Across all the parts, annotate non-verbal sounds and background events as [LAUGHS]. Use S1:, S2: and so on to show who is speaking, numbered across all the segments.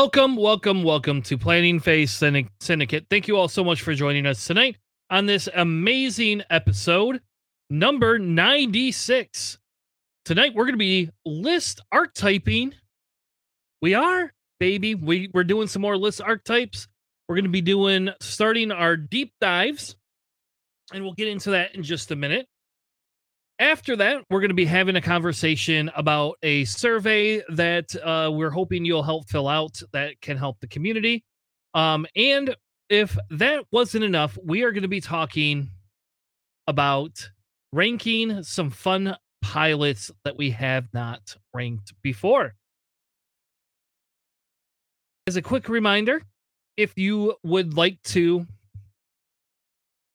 S1: Welcome, welcome, welcome to Planning Phase Syndicate. Thank you all so much for joining us tonight on this amazing episode, number 96. Tonight, we're going to be list archetyping. We are, baby. We, we're doing some more list archetypes. We're going to be doing, starting our deep dives, and we'll get into that in just a minute. After that, we're going to be having a conversation about a survey that uh, we're hoping you'll help fill out that can help the community. Um, and if that wasn't enough, we are going to be talking about ranking some fun pilots that we have not ranked before. As a quick reminder, if you would like to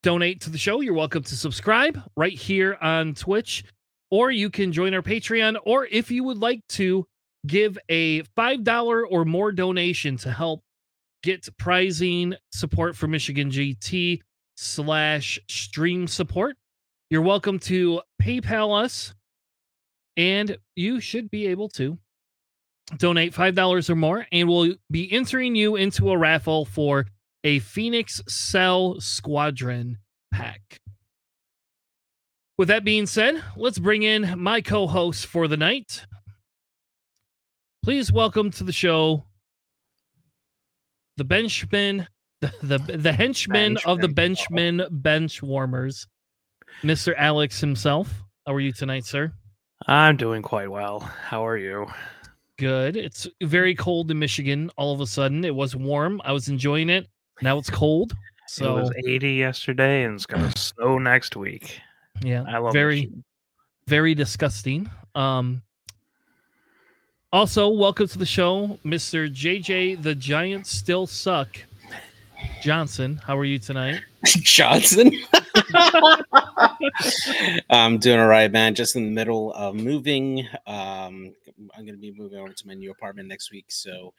S1: donate to the show, you're welcome to subscribe right here on Twitch, or you can join our Patreon. Or if you would like to give a $5 or more donation to help get prizing support for Michigan GT slash stream support, you're welcome to PayPal us, and you should be able to donate $5 or more, and we'll be entering you into a raffle for a Phoenix Cell Squadron pack. With that being said, let's bring in my co host for the night. Please welcome to the show the benchman, the, the, the henchman of the benchman bench warmers, Mr. Alex himself. How are you tonight, sir?
S2: I'm doing quite well. How are you?
S1: Good. It's very cold in Michigan all of a sudden. It was warm. I was enjoying it. Now it's cold. So
S2: it was 80 yesterday and it's gonna snow next week.
S1: Yeah. I love very Michigan. very disgusting. Um also, welcome to the show, Mr. JJ the Giants Still Suck. Johnson, how are you tonight? [LAUGHS]
S3: Johnson. [LAUGHS] I'm doing all right, man. Just in the middle of moving. Um, I'm going to be moving over to my new apartment next week, so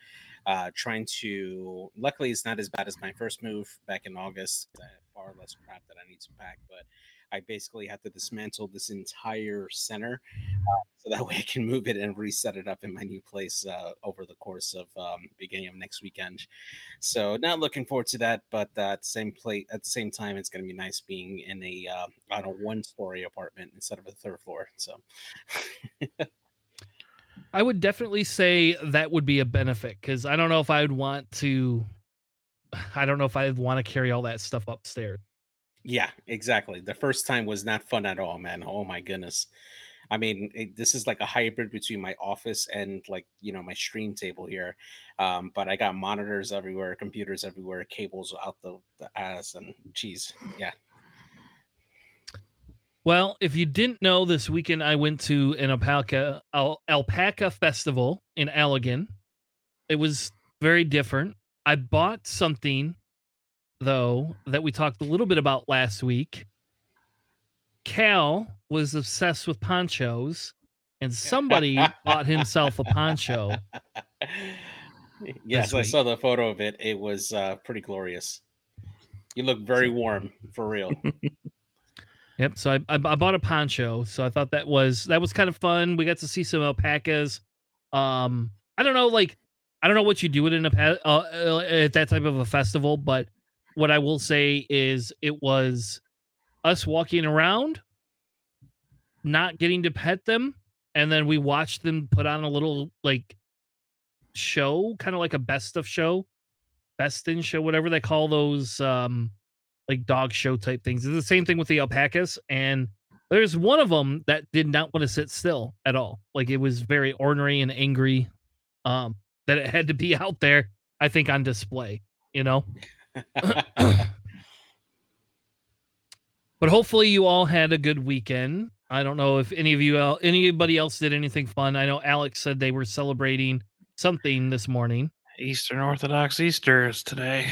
S3: uh, trying to. Luckily, it's not as bad as my first move back in August. far less crap that I need to pack, but I basically have to dismantle this entire center uh, so that [LAUGHS] way I can move it and reset it up in my new place uh, over the course of um, beginning of next weekend. So not looking forward to that, but at the same plate at the same time, it's going to be nice being in a uh, on a one story apartment instead of a third floor. So. [LAUGHS]
S1: I would definitely say that would be a benefit because I don't know if I would want to. I don't know if I'd want to [SIGHS] carry all that stuff upstairs.
S3: Yeah, exactly. The first time was not fun at all, man. Oh my goodness. I mean, it, this is like a hybrid between my office and like you know my stream table here. Um, but I got monitors everywhere, computers everywhere, cables out the, the ass, and geez, yeah,
S1: well, if you didn't know, this weekend I went to an alpaca al- alpaca festival in Allegan. It was very different. I bought something though that we talked a little bit about last week. Cal was obsessed with ponchos, and somebody [LAUGHS] bought himself a poncho.
S3: Yes, I saw the photo of it. It was uh, pretty glorious. You look very warm for real. [LAUGHS]
S1: Yep. So I, I, I bought a poncho. So I thought that was that was kind of fun. We got to see some alpacas. Um, I don't know, like I don't know what you do at an uh, uh, at that type of a festival, but what I will say is it was us walking around, not getting to pet them, and then we watched them put on a little like show, kind of like a best of show, best in show, whatever they call those um like dog show type things. It's the same thing with the alpacas. And there's one of them that did not want to sit still at all. Like it was very ornery and angry. Um, that it had to be [LAUGHS] out there, I think, on display, you know. [LAUGHS] but hopefully you all had a good weekend. I don't know if any of you anybody else did anything fun. I know Alex said they were celebrating something this morning.
S2: Eastern Orthodox Easter is today.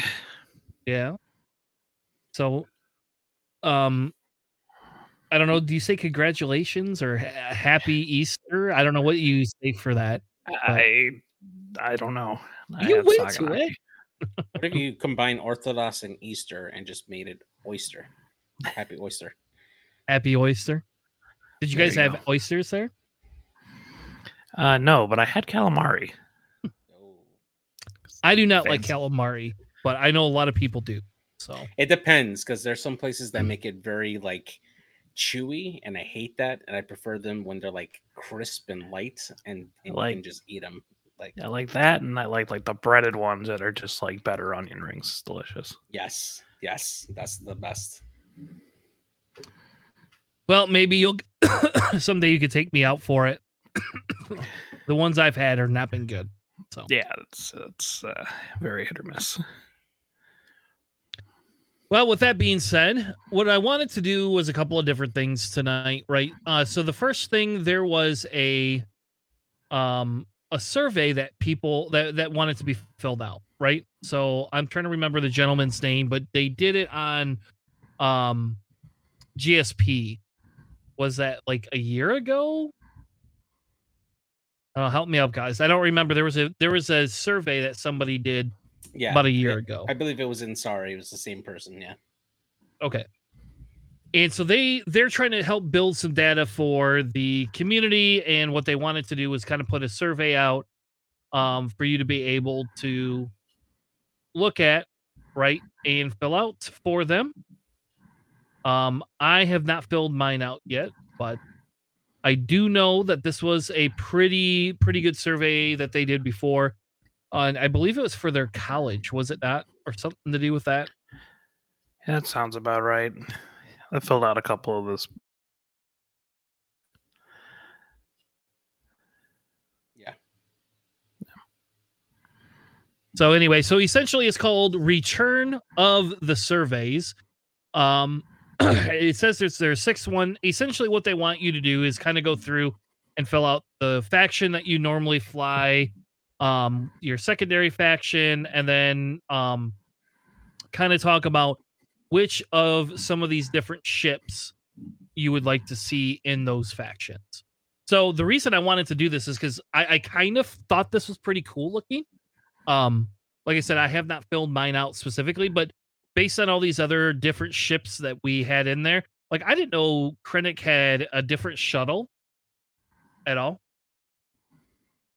S1: Yeah. So, um, I don't know. Do you say congratulations or happy Easter? I don't know what you say for that.
S2: I I don't know.
S1: You went to it.
S3: what if you combine Orthodox and Easter and just made it oyster? Happy oyster.
S1: Happy oyster. Did you there guys you have go. oysters there?
S2: Uh, no, but I had calamari. [LAUGHS]
S1: I do not like calamari, but I know a lot of people do. So
S3: It depends because there's some places
S1: Mm.
S3: that make it very like chewy, and I hate that. And I prefer them when they're like crisp and light, and, and
S2: Like-
S3: you can just eat them. Like
S2: I like that, and I like like the breaded ones that are just like better onion rings. It's delicious.
S3: yes, yes, that's the best.
S1: well, maybe you'll [COUGHS] someday you could take me out for it. [COUGHS] the ones I've had are not been good. So
S2: Yeah, it's it's uh, very hit or miss.
S1: Well, with that being said, what I wanted to do was a couple of different things tonight, right? Uh, so the first thing there was a um a survey that people that that wanted to be filled out, right? So I'm trying to remember the gentleman's name, but they did it on um GSP. Was that like a year ago? Oh, help me out, guys. I don't remember. There was a there was a survey that somebody did
S3: Yeah,
S1: about a year
S3: it-
S1: ago.
S3: I believe it was in Sorry. It was the same person. Yeah.
S1: Okay. And so they they're trying to help build some data for the community and what they wanted to do was kind of put a survey out um for you to be able to look at, right, and fill out for them. Um I have not filled mine out yet, but I do know that this was a pretty pretty good survey that they did before. And I believe it was for their college, was it not? Or something to do with that?
S2: Yeah, that sounds about right. I filled out a couple of this. Yeah.
S1: So anyway, so essentially it's called Return of the Surveys. Um [CLEARS THROAT] it says there's there's six one. Essentially what they want you to do is kind of go through and fill out the faction that you normally fly, um, your secondary faction, and then um kind of talk about which of some of these different ships you would like to see in those factions. So the reason I wanted to do this is because I, I kind of thought this was pretty cool looking. Um, like I said, I have not filled mine out specifically, but based on all these other different ships that we had in there, like I didn't know Krennic had a different shuttle at all.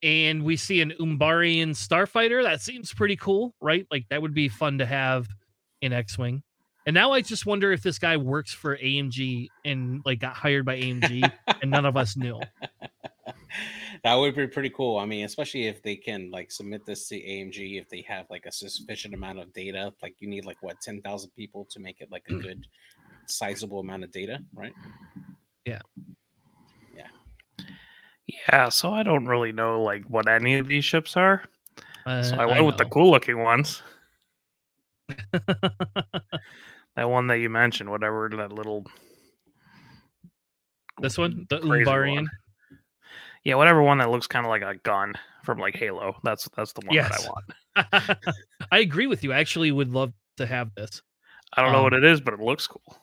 S1: And we see an Umbarian starfighter. That seems pretty cool, right? Like that would be fun to have in X-Wing. And now I just wonder if this guy works for AMG and like got hired by AMG and none of us knew. [LAUGHS]
S3: that would be pretty cool. I mean, especially if they can like submit this to AMG if they have like a sufficient amount of data. Like you need like what ten thousand people to make it like a mm. good sizable amount of data, right?
S2: Yeah, so I don't really know like what any of these ships are.
S1: Uh,
S2: So I went with the cool looking ones. [LAUGHS] That one that you mentioned, whatever that little
S1: this one, the Umbarian.
S2: one. Yeah, whatever one that looks kind of like a gun from like Halo. That's that's the one
S1: Yes.
S2: that I want. [LAUGHS]
S1: I agree with you. I actually would love to have this.
S2: I don't know
S1: Um,
S2: what it is, but it looks cool.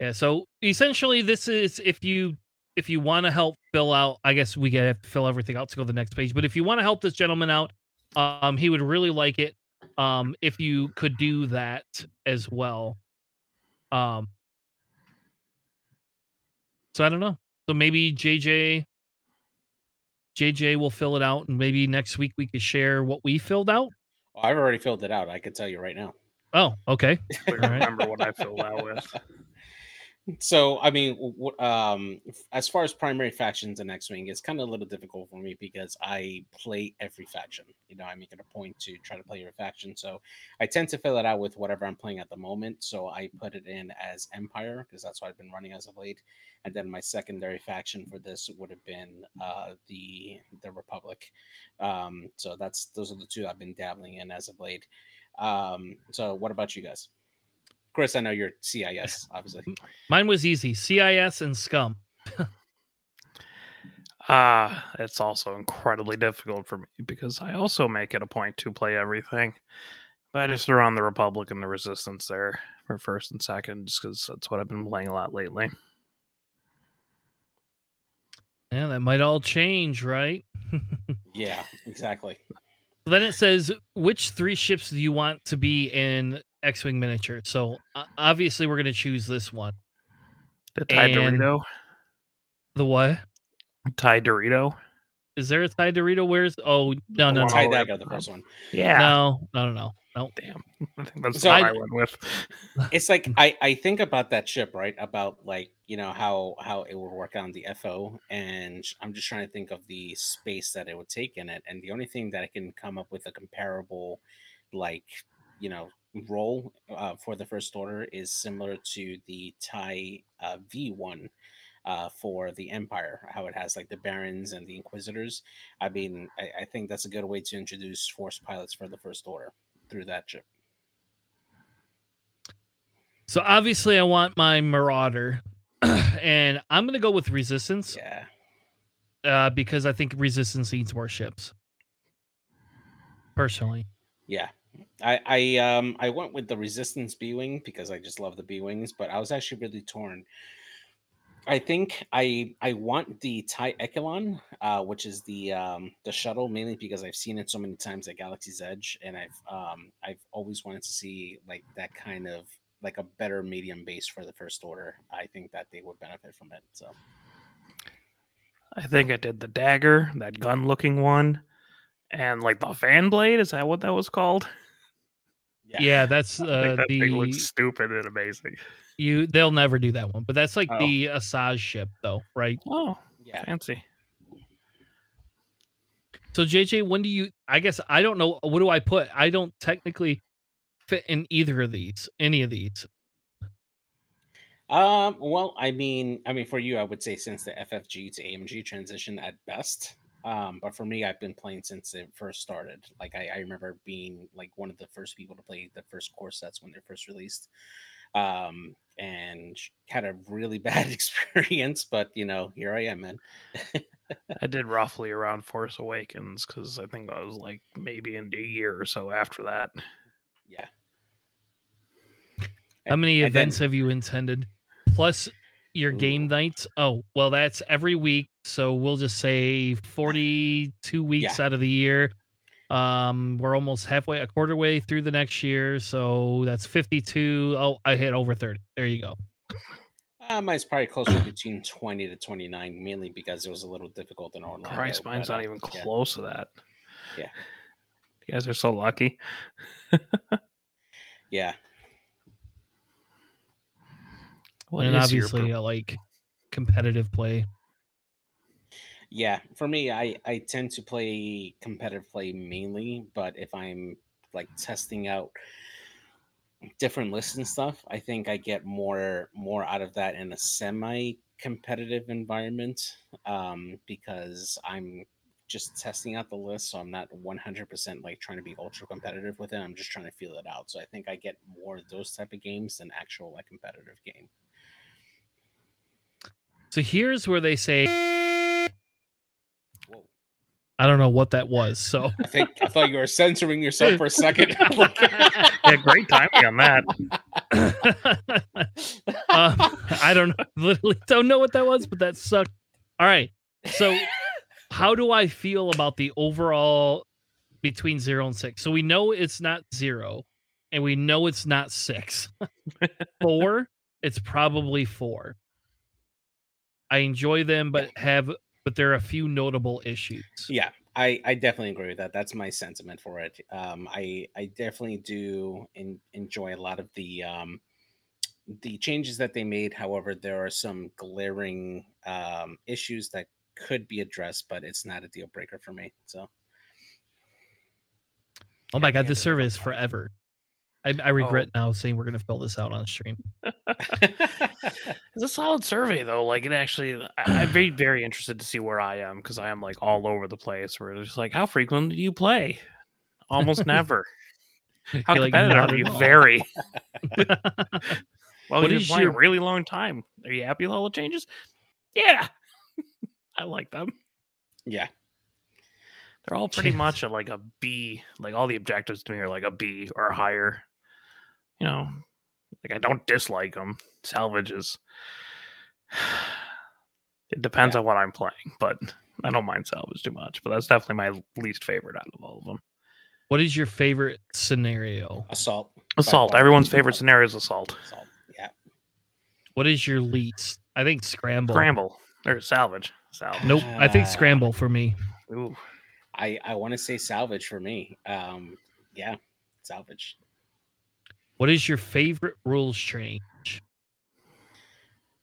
S1: Yeah. So essentially, this is if you if you want to help fill out. I guess we get to fill everything out to go to the next page. But if you want to help this gentleman out, um, he would really like it. Um, if you could do that as well. Um. So I don't know. So maybe JJ. JJ will fill it out, and maybe next week we could share what we filled out.
S3: Oh, I've already filled it out. I can tell you right now.
S1: Oh, okay. [LAUGHS]
S2: I
S1: All right.
S2: remember what I filled out with.
S3: So, I mean, um, as far as primary factions in X Wing, it's kind of a little difficult for me because I play every faction. You know, I make it a point to try to play your faction. So, I tend to fill it out with whatever I'm playing at the moment. So, I put it in as Empire because that's what I've been running as of late. And then my secondary faction for this would have been uh, the the Republic. Um, so that's those are the two I've been dabbling in as of late. Um, so, what about you guys? Chris, I know you're CIS, obviously.
S1: Mine was easy. CIS and Scum.
S2: Uh, [LAUGHS] it's also incredibly difficult for me because I also make it a point to play everything. But I just throw on the Republic and the Resistance there for first and second, just because that's what I've been playing a lot lately.
S1: Yeah, that might all change, right? [LAUGHS]
S3: Yeah, exactly.
S1: then it says which three ships do you want to be in X-wing miniature? So uh, obviously we're going to choose this one.
S2: The Thai
S1: And-
S2: Dorito,
S1: The what?
S2: Thai Dorito.
S1: Is there a Thai Dorito? Where's oh no no
S2: Oh,
S1: no
S3: Tie
S2: no.
S3: that got the first one.
S2: Yeah.
S1: no no no no no.
S2: Damn. [LAUGHS] I think that's
S3: So
S2: what
S1: I-
S2: I went with. [LAUGHS]
S3: It's like I I think about that ship right about like you know how how it would work on the FO, and I'm just trying to think of the space that it would take in it, and the only thing that I can come up with a comparable like you know role uh, for the first order is similar to the TIE uh, V1 uh, for the Empire, how it has like the Barons and the Inquisitors. I mean, I, I think that's a good way to introduce Force pilots for the First Order through that chip.
S1: So obviously I want my Marauder, [CLEARS THROAT] and I'm gonna go with Resistance
S3: Yeah.
S1: uh, because I think Resistance needs more ships. Personally,
S3: Yeah. I I um I went with the resistance B wing because I just love the B wings, but I was actually really torn. I think I I want the TIE Echelon, uh, which is the um the shuttle mainly because I've seen it so many times at Galaxy's Edge, and I've um I've always wanted to see like that kind of like a better medium base for the first order. I think that they would benefit from it. So
S2: I think I did the dagger, that gun looking one, and like the fan blade. Is that what that was called?
S1: Yeah, that's [LAUGHS]
S2: I
S1: uh,
S2: think that thing looks stupid and amazing.
S1: you. They'll never do that one, but that's like
S2: Oh.
S1: the Asajj ship, though, right?
S2: Oh,
S3: yeah.
S2: fancy.
S1: So JJ, when do you? I guess I don't know. What do I put? I don't technically fit in either of these. Any of these.
S3: Um, well, I mean, I mean, for you, I would say since the FFG to AMG transition at best. Um, but for me, I've been playing since it first started. Like I, I remember being like one of the first people to play the first core sets when they're first released. Um, and had a really [LAUGHS] bad experience, but you know, here I am, man. [LAUGHS]
S2: I did roughly around Force Awakens because I think I was like maybe in a year or so after that.
S3: Yeah.
S1: How many
S3: And then-
S1: events have you intended? Plus your game nights. Oh, well, that's every week. So we'll just say 42 weeks out of the year. Um, we're almost halfway, a quarter way through the next year. So that's 52. Oh, I hit over 30. There you go.
S3: Uh, mine's probably closer between 20 to 29, mainly because it was a little difficult in Orlando.
S2: Christ, mine's
S3: but,
S2: not
S3: uh,
S2: even
S3: yeah.
S2: close to that.
S3: Yeah.
S2: You guys are so lucky. [LAUGHS]
S3: Yeah.
S2: What
S1: and
S2: is your
S1: obviously,
S2: per-
S1: uh, like competitive play.
S3: Yeah, for me, I I tend to play competitive play mainly, but if I'm like testing out different lists and stuff, I think I get more more out of that in a semi competitive environment um, because I'm just testing out the list, so I'm not 100% like trying to be ultra competitive with it. I'm just trying to feel it out. So I think I get more of those type of games than actual like competitive game.
S1: So here's where they say,
S3: Whoa.
S1: I don't know what that was. So
S3: I think I thought you were censoring yourself for a second. [LAUGHS]
S2: yeah, great timing on that. [LAUGHS]
S1: um, I don't know, literally don't know what that was, but that sucked. All right. So, how do I feel about the overall between zero and six? So, we know it's not zero and we know it's not six. [LAUGHS] four, it's probably four. I enjoy them, but have, but there are a few notable issues.
S3: Yeah, I, I definitely agree with that. That's my sentiment for it. Um, I I definitely do in, enjoy a lot of the um, the changes that they made. However, there are some glaring um, issues that could be addressed, but it's not a deal breaker for me. So
S1: Oh my God, this survey is forever. I, I oh. regret now saying we're going to fill this out on stream. [LAUGHS] [LAUGHS]
S2: It's a solid survey though. Like it actually, I, I'm very, [CLEARS THROAT] very interested to see where I am because I am like all over the place. Where it's like, how frequent do you play? Almost [LAUGHS] never. How
S1: You're like,
S2: competitive
S1: "Not
S2: are you?
S1: all."
S2: Very. Well,
S1: What
S2: you've been playing
S1: your-
S2: a really long time. Are you happy with all the changes? Yeah, I like them.
S3: yeah,
S2: They're all pretty
S1: Jeez.
S2: much at like a B. Like all the objectives to me are like a B or higher. You know, like I don't dislike them. Salvages. [SIGHS] It depends
S3: Yeah.
S2: on what I'm playing, but I don't mind salvage too much. But that's definitely my least favorite out of all of them.
S1: What is your favorite scenario?
S3: assault.
S2: Assault. Everyone's favorite scenario is assault.
S3: Assault. Yeah,
S1: What is your least? I think scramble.
S2: Scramble or salvage. Salvage.
S1: Nope. I think
S3: Ah.
S1: scramble for me.
S2: Ooh.
S3: I I want to say salvage for me. Um, yeah, salvage.
S1: What is your favorite rules change?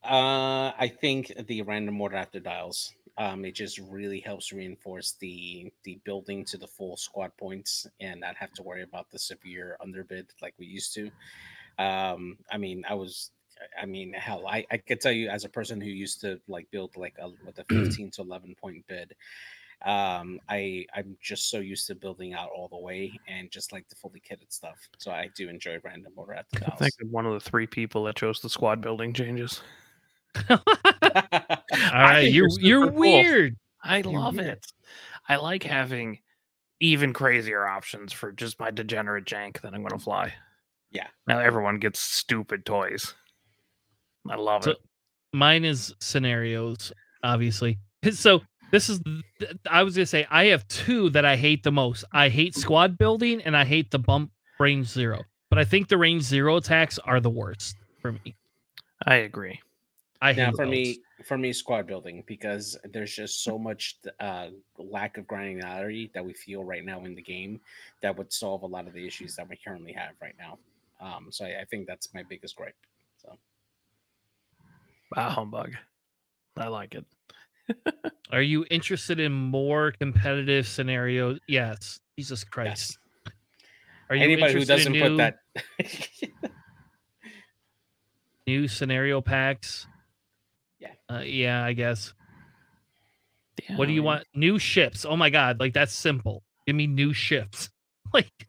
S3: Uh, I think the random order after dials. Um, it just really helps reinforce the the building to the full squad points and not have to worry about the severe underbid like we used to. Um, I mean, I was, I mean, hell, I I could tell you as a person who used to like build like a with a [CLEARS THROAT] fifteen to eleven point bid. Um, I I'm just so used to building out all the way and just like the fully kitted stuff. So I do enjoy random order at the
S2: I think I'm one of the three people that chose the squad building changes. [LAUGHS]
S1: All right, you're you're
S2: cool.
S1: weird.
S2: I
S1: You're
S2: love
S1: weird.
S2: it. I like having even crazier options for just my degenerate jank that I'm going to fly.
S3: Yeah.
S2: Now everyone gets stupid toys. I love
S1: So-
S2: it.
S1: Mine is scenarios, obviously. [LAUGHS] So this is I was gonna say I have two that I hate the most. I hate squad building and I hate the bump range zero. But I think the range zero attacks are the worst for me.
S2: I agree.
S1: I
S3: now
S1: hate
S3: for
S1: those.
S3: me for me squad building because there's just so much uh lack of granularity that we feel right now in the game that would solve a lot of the issues that we currently have right now um so i, I think that's my biggest gripe so
S2: Ah, humbug. I like it.
S1: Are you interested in more competitive scenarios? Yes. Jesus Christ. Are you
S3: anybody who doesn't
S1: in
S3: put that [LAUGHS]
S1: new scenario packs?
S3: Yeah.
S1: Uh, yeah, I guess.
S2: Yeah,
S1: What do you want? New ships. Oh my god, like that's simple. Give me new ships. [LAUGHS] Like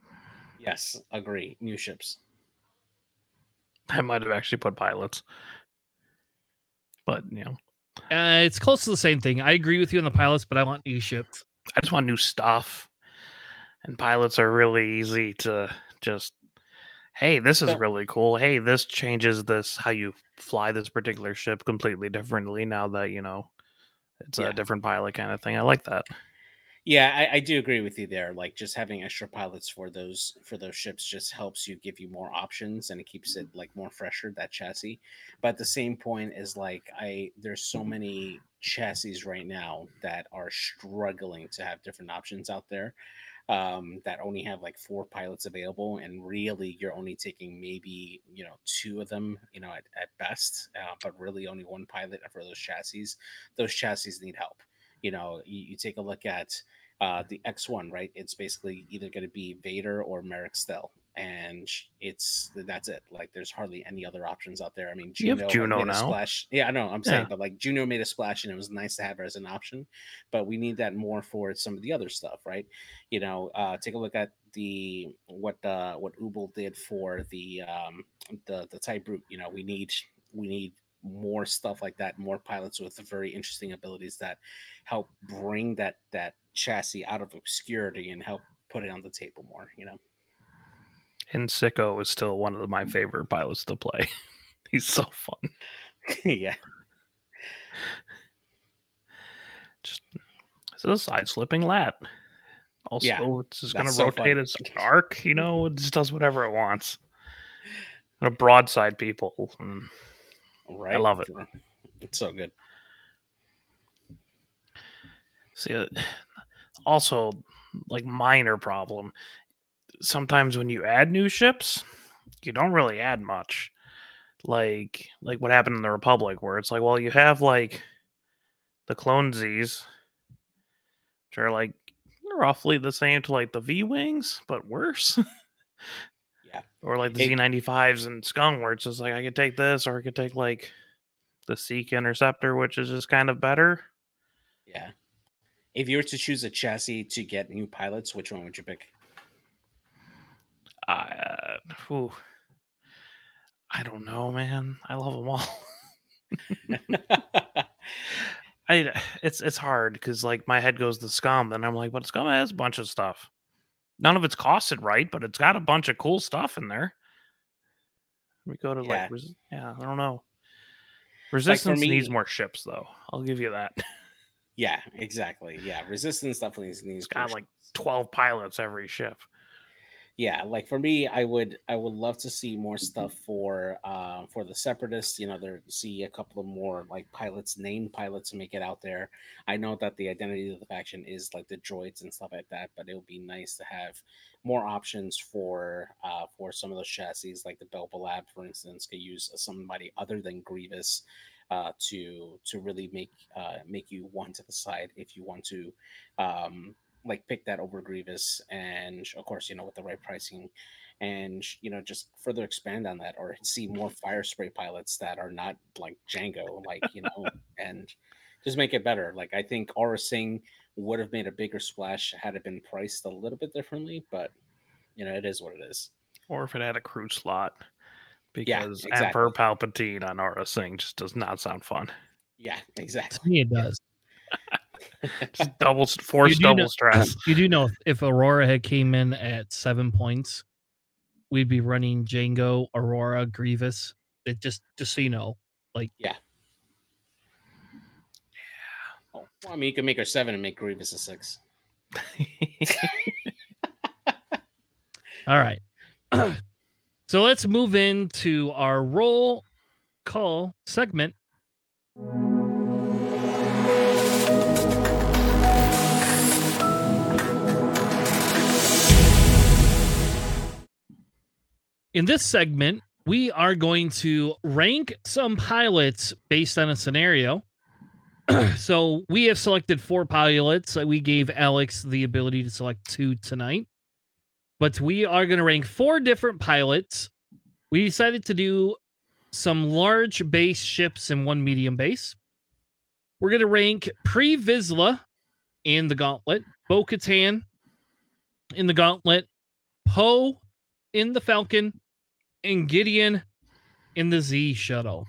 S3: yes agree new ships
S2: I might have actually put pilots. But, you know,
S1: uh, it's close to the same thing. I agree with you on the pilots, but I want new ships.
S2: I just want new stuff. And pilots are really easy to just, hey, this is really cool. Hey, this changes this, how you fly this particular ship completely differently now that, you know, it's
S3: Yeah.
S2: a different pilot kind of thing. I like that.
S3: Yeah I, I do agree with you there like just having extra pilots for those for those ships just helps you give you more options and it keeps it like more fresher that chassis. But the same point is like i there's so many chassis right now that are struggling to have different options out there um, that only have like four pilots available and really you're only taking maybe you know two of them you know at, at best uh, but really only one pilot for those chassis. Those chassis need help you know you, you take a look at uh, the X1, right? It's basically either going to be Vader or Maarek Stele, and it's that's it. Like, there's hardly any other options out there. I mean, like,
S2: Juno
S3: made a. Splash. Yeah, I know. I'm saying,
S2: Yeah.
S3: but like Juno made a splash, and it was nice to have her as an option. But we need that more for some of the other stuff, right? You know, uh, take a look at the what uh, what Ubel did for the um, the the TIE Brute. You know, we need we need more stuff like that, more pilots with very interesting abilities that help bring that that chassis out of obscurity and help put it on the table more. You know,
S2: And Sicko is still one of my favorite pilots to play. [LAUGHS] He's so fun. [LAUGHS]
S3: yeah,
S2: Just it's a side slipping lat. Also,
S3: Yeah,
S2: it's just going to
S3: so
S2: rotate
S3: fun.
S2: its [LAUGHS] arc. You know, it just does whatever it wants. A broadside people. mm,
S3: right.
S2: I love it.
S3: It's so good.
S2: See, uh, [SIGHS] also, like minor problem. Sometimes when you add new ships, you don't really add much. Like, like what happened in the Republic, where it's like, well, you have like the clone Z's, which are like roughly the same to like the V wings, but worse. [LAUGHS]
S3: Yeah.
S2: Or like the
S3: It-
S2: Z95s and Scum, where it's just like I could take this, or I could take like the Seek Interceptor, which is just kind of better.
S3: Yeah. If you were to choose a chassis to get new pilots, which one would you pick?
S2: I, uh, whew. I don't know, man. I love them all. [LAUGHS] [LAUGHS] I it's it's hard because like my head goes to Scum, and I'm like, but Scum has a bunch of stuff. None of it's costed right, but it's got a bunch of cool stuff in there. We go to
S3: Yeah.
S2: like, res- yeah, I don't know. Resistance needs
S3: me-
S2: more ships, though. I'll give you that.
S3: yeah, exactly. Yeah, resistance definitely needs.
S2: It's got like twelve pilots every ship.
S3: Yeah like for me i would i would love to see more stuff for uh for the separatists you know there see a couple of more like pilots named pilots to make it out there. I know that the identity of the faction is like the droids and stuff like that but it would be nice to have more options for uh for some of those chassis like the Belbullab for instance could use somebody other than grievous uh to to really make uh make you want to decide if you want to um like pick that over Grievous, and of course, you know, with the right pricing, and you know, just further expand on that, or see more fire spray pilots that are not like Django, like you know, [LAUGHS] and just make it better. Like I think Aurra Sing would have made a bigger splash had it been priced a little bit differently, but you know, it is what it is.
S2: Or if it had a crew slot, because
S3: Yeah, exactly.
S2: Emperor Palpatine on Aurra Sing just does not sound fun.
S3: Yeah, [LAUGHS] exactly.
S1: To me, it does. [LAUGHS]
S2: Just double [LAUGHS] force double
S1: know-
S2: stress.
S1: You do know if, if Aurora had came in at seven points, we'd be running Django, Aurora, Grievous. It just just so you know.
S3: Oh, well, I mean, you can make her seven and make Grievous a six. [LAUGHS]
S1: All right. [CLEARS THROAT] so let's move into our roll call segment. In this segment, we are going to rank some pilots based on a scenario. [CLEARS THROAT] so we have selected four pilots. Uh, we gave Alex the ability to select two tonight but we are going to rank four different pilots. We decided to do some large base ships and one medium base. We're going to rank Pre Vizsla in the Gauntlet, Bo Katan in the Gauntlet, Poe in the Falcon, and Gideon in the Z shuttle,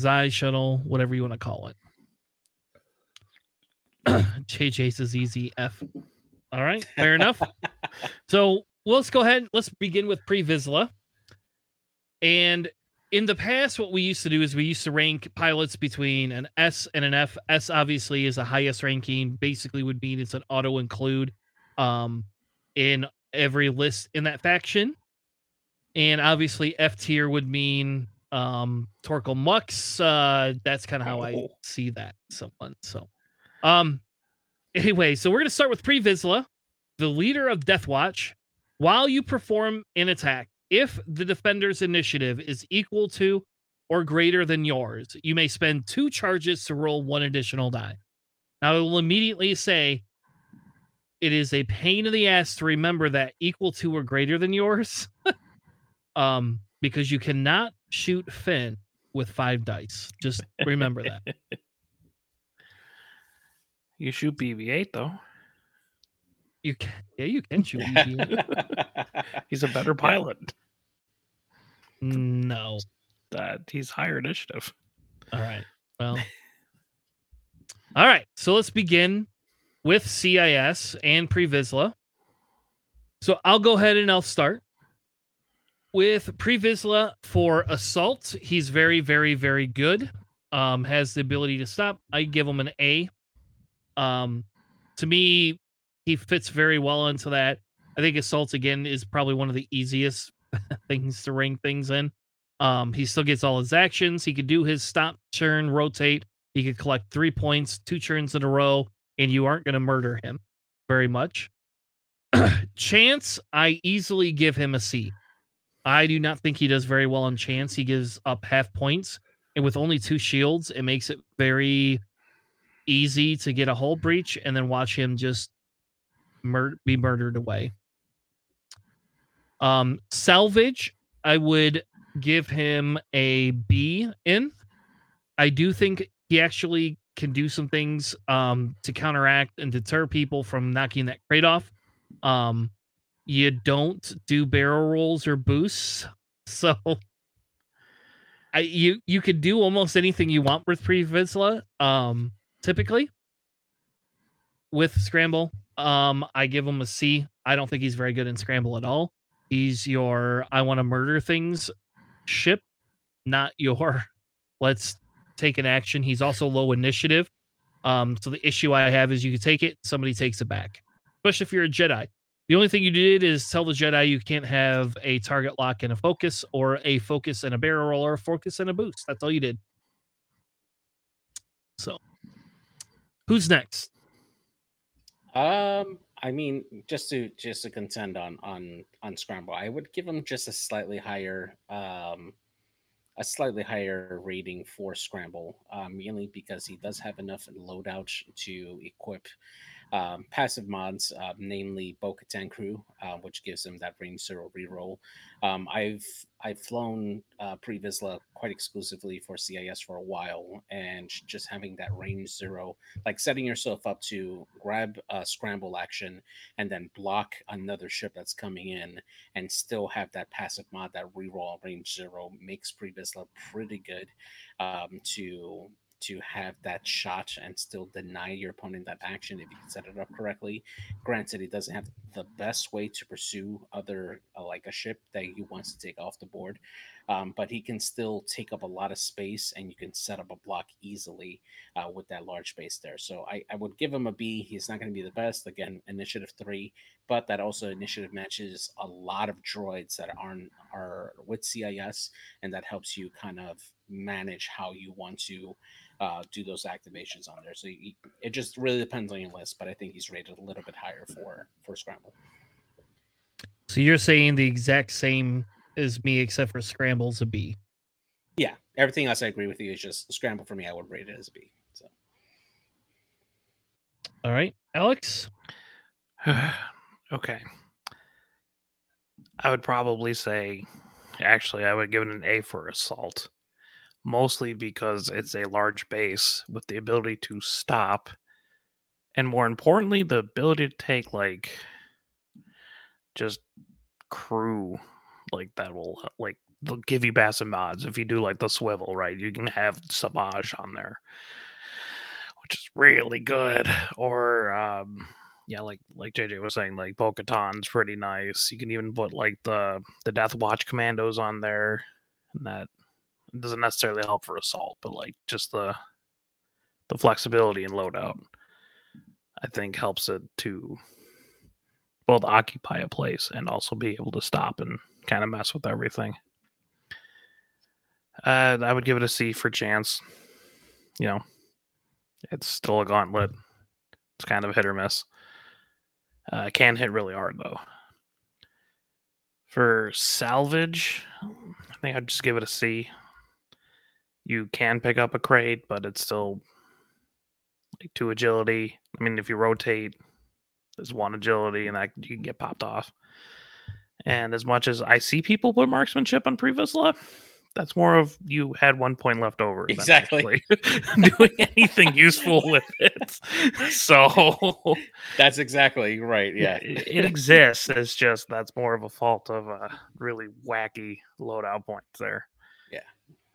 S1: Xi shuttle, whatever you want to call it. JJ says EZF. All right, fair enough. [LAUGHS] So well, let's go ahead. Let's begin with Pre Vizsla. And in the past, what we used to do is we used to rank pilots between an S and an F. S obviously is the highest ranking. Basically, would mean it's an auto include um, in every list in that faction. And obviously, F tier would mean um, Torkil Mux. Uh, that's kind of how I
S3: Oh.
S1: see that. Someone so. Um. Anyway, so we're gonna start with Pre Vizsla, the leader of Death Watch. While you perform an attack, if the defender's initiative is equal to or greater than yours, you may spend two charges to roll one additional die. Now, I will immediately say it is a pain in the ass to remember that equal to or greater than yours, [LAUGHS] um, because you cannot shoot Finn with five dice. Just remember that. [LAUGHS]
S2: you shoot BB-8 though.
S1: You can, yeah, you can shoot. EV. [LAUGHS]
S2: He's a better pilot.
S1: no.
S2: That he's higher initiative.
S1: All right. Well. All right. So let's begin with CIS and Pre Vizsla. So I'll go ahead and I'll start with Pre Vizsla for assault. He's very, very, very good. Um, has the ability to stop. I give him an A. Um, to me, he fits very well into that. I think assault again is probably one of the easiest [LAUGHS] things to ring things in. Um, he still gets all his actions. He could do his stop, churn, rotate. He could collect three points, two churns in a row, and you aren't going to murder him very much. [CLEARS THROAT] chance, I easily give him a C. I do not think he does very well on chance. He gives up half points, and with only two shields, it makes it very easy to get a hull breach and then watch him just mur- be murdered away. Um, salvage, I would give him a B in. I do think he actually can do some things um, to counteract and deter people from knocking that crate off. Um, you don't do barrel rolls or boosts, [LAUGHS] so I you you could do almost anything you want with Pre Vizsla. Um, typically with Scramble, um, I give him a C. I don't think he's very good in Scramble at all. He's your I want to murder things ship, not your [LAUGHS] let's take an action. He's also low initiative. Um, so the issue I have is you can take it, somebody takes it back, especially if you're a Jedi, The only thing you did is tell the Jedi you can't have a target lock and a focus, or a focus and a barrel roll, or a focus and a boost. That's all you did. So, who's next?
S3: Um, I mean, just to just to contend on on on scramble, I would give him just a slightly higher um a slightly higher rating for scramble, uh, mainly because he does have enough loadout to equip um, passive mods, uh, namely Bo-Katan Crew, uh, which gives him that range zero reroll. Um, I've I've flown uh, quite exclusively for CIS for a while, and just having that range zero, like setting yourself up to grab a scramble action and then block another ship that's coming in, and still have that passive mod that reroll range zero makes Pre Vizsla pretty good um, to to have that shot and still deny your opponent that action if you can set it up correctly. Granted, he doesn't have the best way to pursue other uh, like a ship that he wants to take off the board, um, but he can still take up a lot of space and you can set up a block easily uh, with that large space there. So I, I would give him a B. He's not going to be the best. Again, initiative three, but that also initiative matches a lot of droids that aren't are with CIS, and that helps you kind of manage how you want to uh, do those activations on there. So you, it just really depends on your list, but I think he's rated a little bit higher for for scramble.
S1: So you're saying the exact same as me, except for scrambles a B.
S3: Yeah, everything else I agree with you. Is just scramble for me. I would rate it as a B. So,
S1: all right, Alex. [SIGHS]
S2: okay. I would probably say, actually, I would give it an A for assault mostly because it's a large base with the ability to stop and more importantly the ability to take like just crew like that will like they'll give you passive mods. If you do like the swivel right you can have savage on there which is really good. Or um yeah like like jj was saying like bo-katan's pretty nice. You can even put like the the death watch commandos on there and that it doesn't necessarily help for assault, but like just the the flexibility and loadout, I think helps it to both occupy a place and also be able to stop and kind of mess with everything. Uh, I would give it a C for chance. You know, it's still a gauntlet. It's kind of hit or miss. Uh, can hit really hard though. For salvage, I think I'd just give it a C you can pick up a crate, but it's still like two agility. I mean, if you rotate, there's one agility, and that you can get popped off. And as much as I see people put marksmanship on Pre Vizsla, that's more of you had one point left over.
S3: Exactly. [LAUGHS]
S2: doing anything useful with it. [LAUGHS] So [LAUGHS]
S3: that's exactly right. Yeah.
S2: It, it, exists. It's just that's more of a fault of a really wacky loadout points there.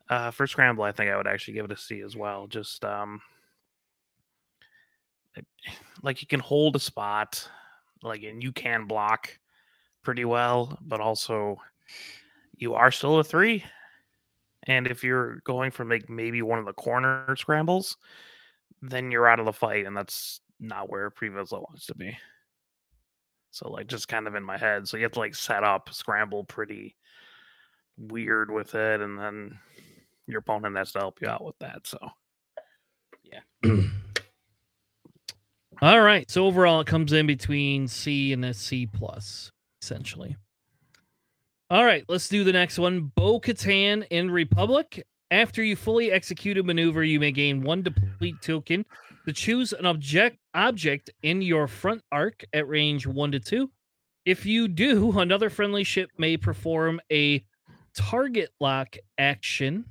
S2: Uh, for scramble, I think I would actually give it a C as well. Just um, [SIGHS] like you can hold a spot, like and you can block pretty well, but also you are still a three. And if you're going for like maybe one of the corner scrambles, then you're out of the fight, and that's not where Pre Vizsla wants to be. So like just kind of in my head. So you have to like set up scramble pretty weird with it, and then your opponent has to help you out with that. So,
S3: yeah. [CLEARS THROAT]
S1: All right. So overall, it comes in between C and a C plus, essentially. All right, let's do the next one. Bo Katan in Republic. After you fully execute a maneuver, you may gain one deplete token to choose an object object in your front arc at range one to two. If you do, [LAUGHS] another friendly ship may perform a target lock action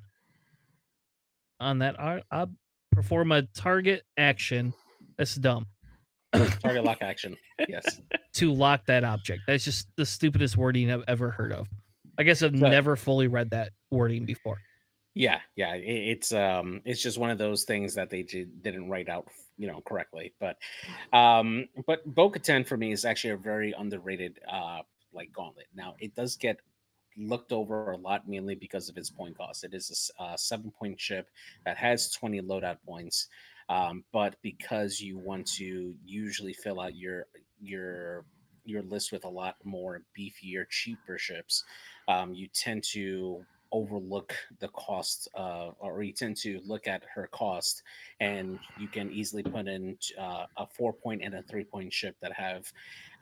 S1: on that. I, I perform a target action. That's dumb.
S3: target [LAUGHS] lock action. Yes.
S1: to lock that object. That's just the stupidest wording I've ever heard of. I guess I've so, never fully read that wording before.
S3: Yeah, yeah, it's um, it's just one of those things that they didn't write out, you know, correctly. But, um, but Bo-Katan for me is actually a very underrated uh like gauntlet. Now it does get looked over a lot, mainly because of its point cost. It is a, a seven point chip that has 20 loadout points. Um, but because you want to usually fill out your your your list with a lot more beefier, cheaper ships, um, you tend to overlook the cost uh, or you tend to look at her cost and you can easily put in uh, a four point and a three point ship that have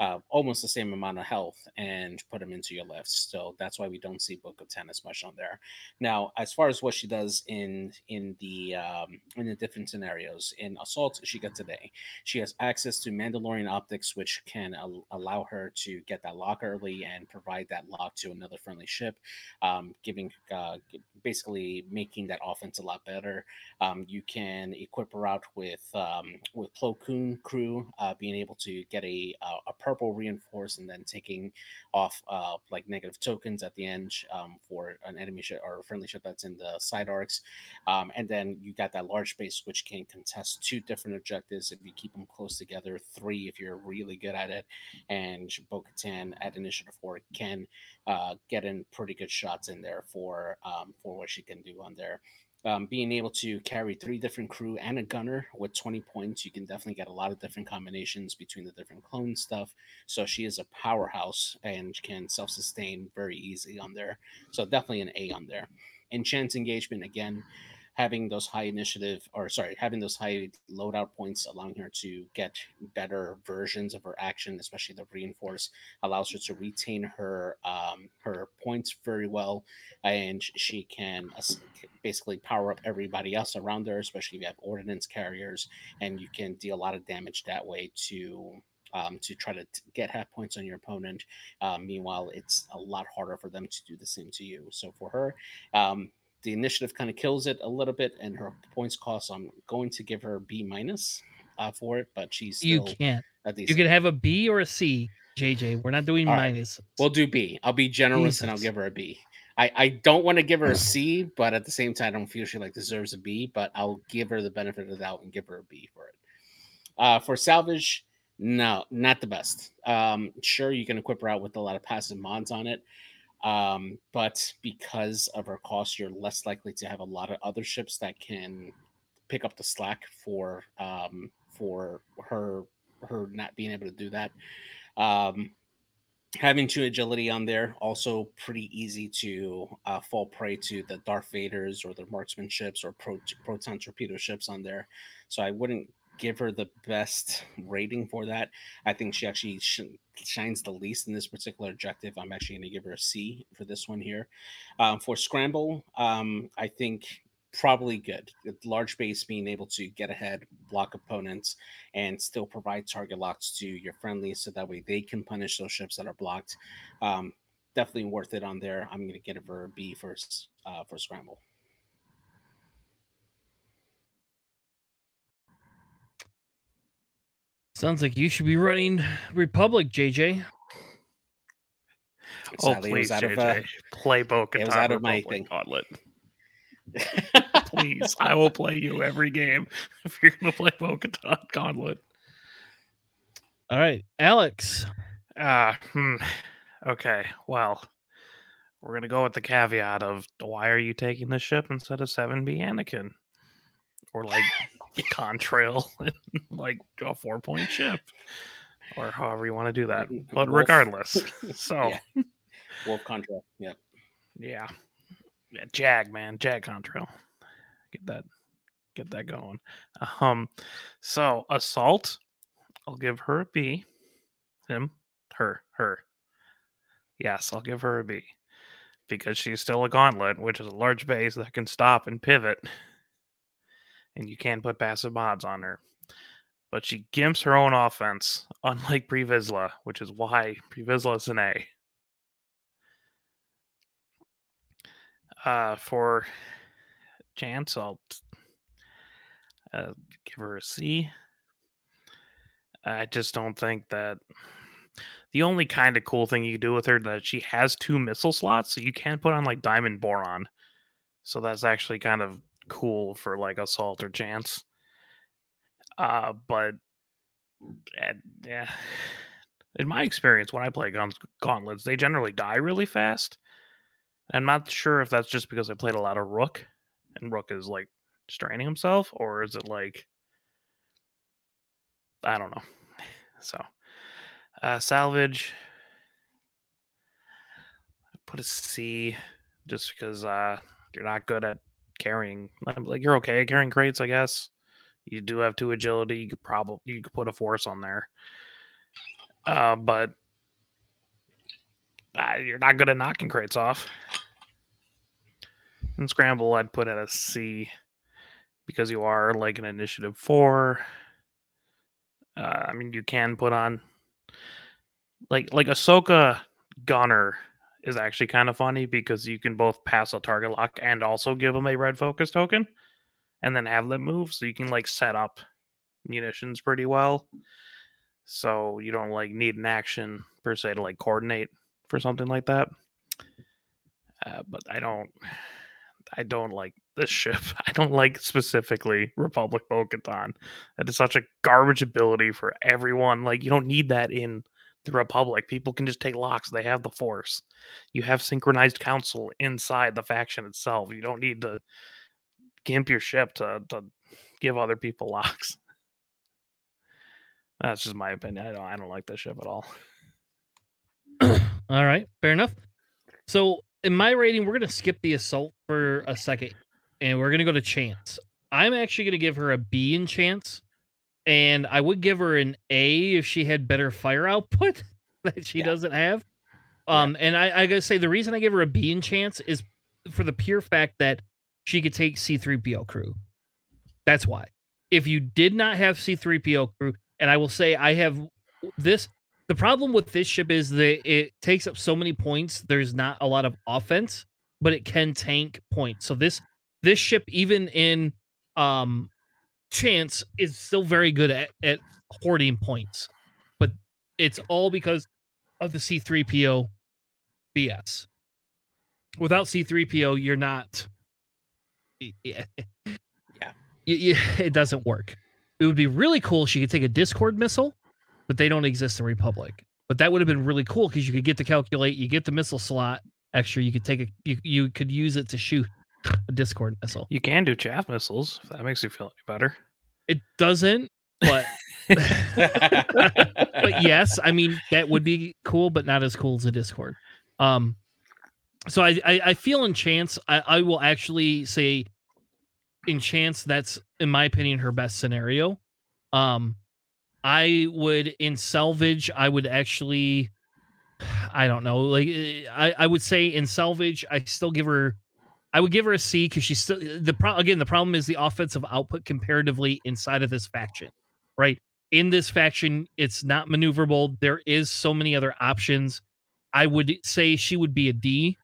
S3: uh, almost the same amount of health and put them into your lifts so that's why we don't see Bo-Katan as much on there now as far as what she does in in the um, in the different scenarios in assault she got today she has access to mandalorian optics which can al- allow her to get that lock early and provide that lock to another friendly ship um, giving uh, basically making that offense a lot better. Um, you can equip her out with um, with Plo Koon crew, uh, being able to get a uh, a purple reinforce and then taking off uh, like negative tokens at the end um, for an enemy ship or a friendly ship that's in the side arcs. Um, and then you got that large base which can contest two different objectives if you keep them close together, three if you're really good at it, and Bo Katan at Initiative 4 can uh, get in pretty good shots in there for um, for what she can do on there. Um, being able to carry three different crew and a gunner with 20 points, you can definitely get a lot of different combinations between the different clone stuff. So she is a powerhouse and can self sustain very easy on there. So definitely an A on there. In chance engagement, again, having those high initiative or sorry having those high loadout points allowing her to get better versions of her action especially the reinforce allows her to retain her um, her points very well and she can basically power up everybody else around her especially if you have ordnance carriers and you can deal a lot of damage that way to um, to try to t- get half points on your opponent. Um, meanwhile, it's a lot harder for them to do the same to you. So for her, um, the initiative kind of kills it a little bit, and her points cost. I'm going to give her B minus uh, for it, but she's still
S1: you can't. at least You can have a B or a C, JJ. We're not doing All minus.
S3: Right. We'll do B. I'll be generous Jesus. and I'll give her a B. I, I don't want to give her a C, but at the same time, I don't feel she like deserves a B. But I'll give her the benefit of the doubt and give her a B for it. Uh, for salvage, no, not the best. Um, sure, you can equip her out with a lot of passive mods on it. Um, but because of her cost, you're less likely to have a lot of other ships that can pick up the slack for um, for her her not being able to do that. Um, having two agility on there also pretty easy to uh, fall prey to the Darth Vaders or the marksman ships or pro- proton torpedo ships on there. So I wouldn't give her the best rating for that. I think she actually sh- shines the least in this particular objective. I'm actually going to give her a C for this one here. Um, for scramble, um, I think probably good. Large base being able to get ahead, block opponents, and still provide target locks to your friendlies, so that way they can punish those ships that are blocked. Um, definitely worth it on there. I'm going to get a B for uh, for scramble.
S1: Sounds like you should be running Republic, JJ.
S2: Oh, please, JJ. Of, uh, play Bo-Katan it was out of my thing. Gauntlet. [LAUGHS] please, I will play you every game [LAUGHS] if you're going to play Bo-Katan Gauntlet.
S1: All right, Alex.
S2: Uh, hmm. Okay, well, we're going to go with the caveat of why are you taking the ship instead of 7B Anakin? Or like [LAUGHS] [LAUGHS] contrail like a four point ship or however you want to do that but Wolf. regardless [LAUGHS] so
S3: yeah. wolf contrail yeah
S2: yeah. Yeah jag man jag contrail. Get that get that going. Um so assault i'll give her a b. Him her her. Yes i'll give her a b because she's still a gauntlet which is a large base that can stop and pivot and you can put passive mods on her. But she gimps her own offense, [LAUGHS] unlike Pre Vizsla, which is why Pre Vizsla is an A. Uh, for Chance, I'll uh, give her a C. I just don't think that the only kind of cool thing you do with her that she has two missile slots, so you can put on like Diamond Boron. So that's actually kind of cool for like assault or chance. Uh, but yeah, in my experience, when I play guns gauntlets, they generally die really fast. I'm not sure if that's just because I played a lot of Rook, and Rook is like straining himself, or is it like I don't know. [SIGHS] So, Uh, salvage. Put a C, just because uh, you're not good at carrying. Like you're okay carrying crates, I guess. You do have two agility. You could probably you could put a force on there. Uh, but uh, you're not good at knocking crates off. And scramble, I'd put at a C because you are like an initiative four. Uh, I mean, you can put on like like Ahsoka Gunner is actually kind of funny because you can both pass a target lock and also give them a red focus token, and then have them move, so you can like set up munitions pretty well. So you don't like need an action per se to like coordinate for something like that. Uh, but I don't, [SIGHS] I don't like this ship. [LAUGHS] I don't like specifically Republic Bo-Katan. That is such a garbage ability for everyone. Like you don't need that in the Republic. People can just take locks. They have the Force. You have synchronized console inside the faction itself. You don't need to gimp your ship to to give other people [LAUGHS] locks. That's just my opinion. I don't I don't like this ship at all.
S1: All right, fair enough. So in my rating, we're gonna skip the assault for a second, and we're gonna go to chance. I'm actually gonna give her a B in chance, and I would give her an A if she had better fire output [LAUGHS] that she
S3: Yeah.
S1: doesn't have. Um, and I, I gotta say the reason I give her a B in chance is for the pure fact that she could take C3PO crew. That's why. If you did not have C3PO crew, and I will say I have this the problem with this ship is that it takes up so many points. There's not a lot of offense, but it can tank points. So this this ship, even in um chance, is still very good at, at hoarding points. But it's all because of the C3PO BS. Without C3PO, you're not [LAUGHS] yeah.
S3: Yeah. [LAUGHS]
S1: It doesn't work. It would be really cool if she could take a Discord missile but they don't exist in Republic. But that would have been really cool because you could get to calculate, you get the missile slot extra, you could take a you, you could use it to shoot a Discord missile.
S2: You can do chaff missiles if that makes you feel any better.
S1: It doesn't, but [LAUGHS] but yes, I mean that would be cool, but not as cool as a Discord. Um, so I I, I feel in chance I, I will actually say in chance that's in my opinion her best scenario. Um, I would in salvage I would actually [SIGHS] I don't know like eh, I I would say in salvage I still give her I would give her a C because she's still the pro again the problem is the offensive output comparatively inside of this faction, right? in this faction, it's not maneuverable. There is so many other options. I would say she would be a D.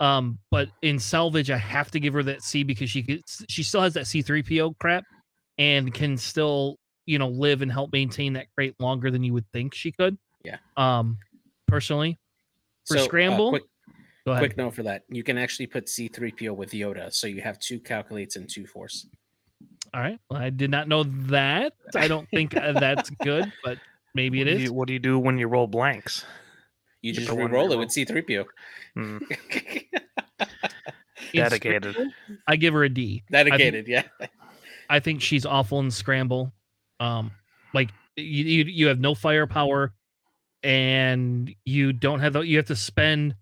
S1: Um, but in salvage, I have to give her that C because she could, she still has that C3PO crap and can still, you know, live and help maintain that crate longer than you would think she could.
S3: Yeah.
S1: Um, personally, For
S3: So, uh,
S1: scramble,
S3: quick,
S1: go ahead.
S3: quick note for that. You can actually put C3PO with Yoda, so you have two calculates and two force.
S1: All right. Well, I did not know that. I don't think uh, that's good, but maybe it
S2: what, do you, what do you do when you roll blanks?
S3: You just
S2: the
S3: re-roll it
S2: reroll.
S3: with C3PO.
S2: Hmm, [LAUGHS]
S1: In
S2: dedicated.
S1: Scramble, I give her a D.
S3: Dedicated, yeah.
S1: I think she's awful in scramble. Um, like you, you, you have no firepower, and you don't have the. You have to spend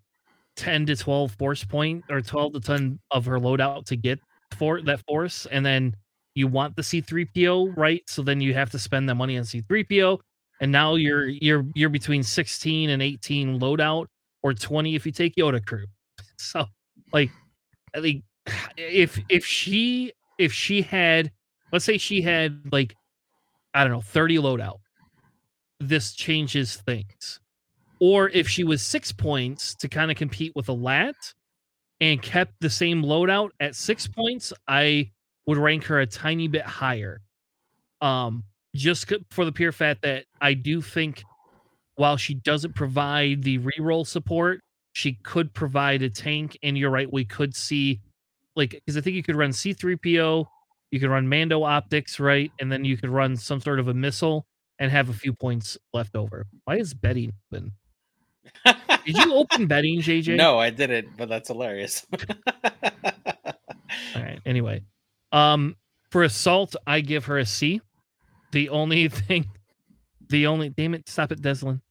S1: ten to twelve force point or twelve to ten of her loadout to get for that force, and then you want the C three PO right. So then you have to spend that money on C three PO, and now you're you're you're between sixteen and eighteen loadout, or twenty if you take Yoda crew. [LAUGHS] So, like, I think if if she if she had let's say she had like I don't know 30 loadout, this changes things. Or if she was six points to kind of compete with a lat and kept the same loadout at six points, I would rank her a tiny bit higher. Um, just for the pure fact that I do think while she doesn't provide the reroll support, she could provide a tank. And you're right, we could see like because I think you could run C3PO, you could run Mando optics, right? And then you could run some sort of a missile and have a few points left over. Why is betting open? Did you open betting, JJ?
S3: no, I didn't, but that's hilarious. [LAUGHS]
S1: All right. Anyway, um, for assault, I give her a C. The only [LAUGHS] thing, the only damn it, stop it, Deslin.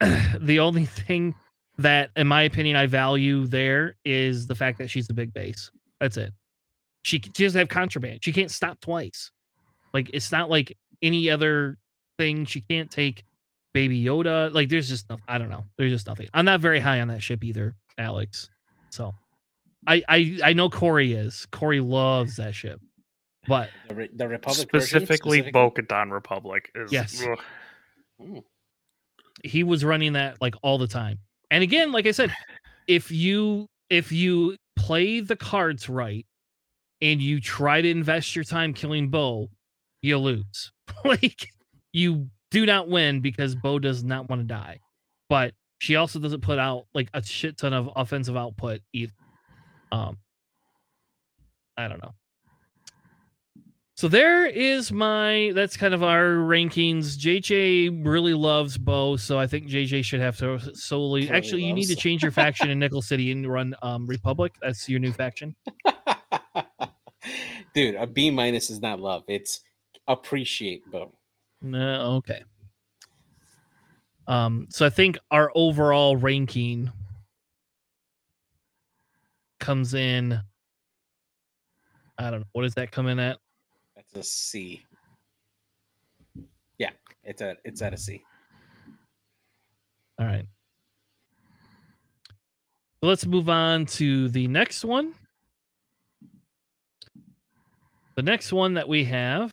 S1: [CLEARS THROAT] the only thing that, in my opinion, I value there is the fact that she's a big base. That's it. She, she doesn't have contraband. She can't stop twice. Like it's not like any other thing. She can't take Baby Yoda. Like there's just nothing. I don't know. There's just nothing. I'm not very high on that ship either, Alex. So I I I know Corey is. Corey loves that ship. But
S3: The, Re- the Republic
S2: specifically,
S3: specifically?
S2: Bo-Katan Republic is
S1: Yes.
S2: ugh.
S3: Hmm.
S1: He was running that like all the time. And again, like I said, [LAUGHS] if you if you play the cards right and you try to invest your time killing Bo, you lose. [LAUGHS] like you do not win because Bo does not want to die. But she also doesn't put out like a shit ton of offensive output either. Um I don't know. So there is my that's kind of our rankings. JJ really loves Bo, so I think JJ should have to solely actually you need to change your faction in Nickel [LAUGHS] City and run um Republic. That's your new faction. [LAUGHS]
S3: Dude, a B minus is not love. It's appreciate, Bo.
S1: No, okay. Um, so I think our overall ranking comes in. I don't know. What does that come in at?
S3: That's a C. Yeah, it's a it's at a C.
S1: All right. So let's move on to the next one. The next one that we have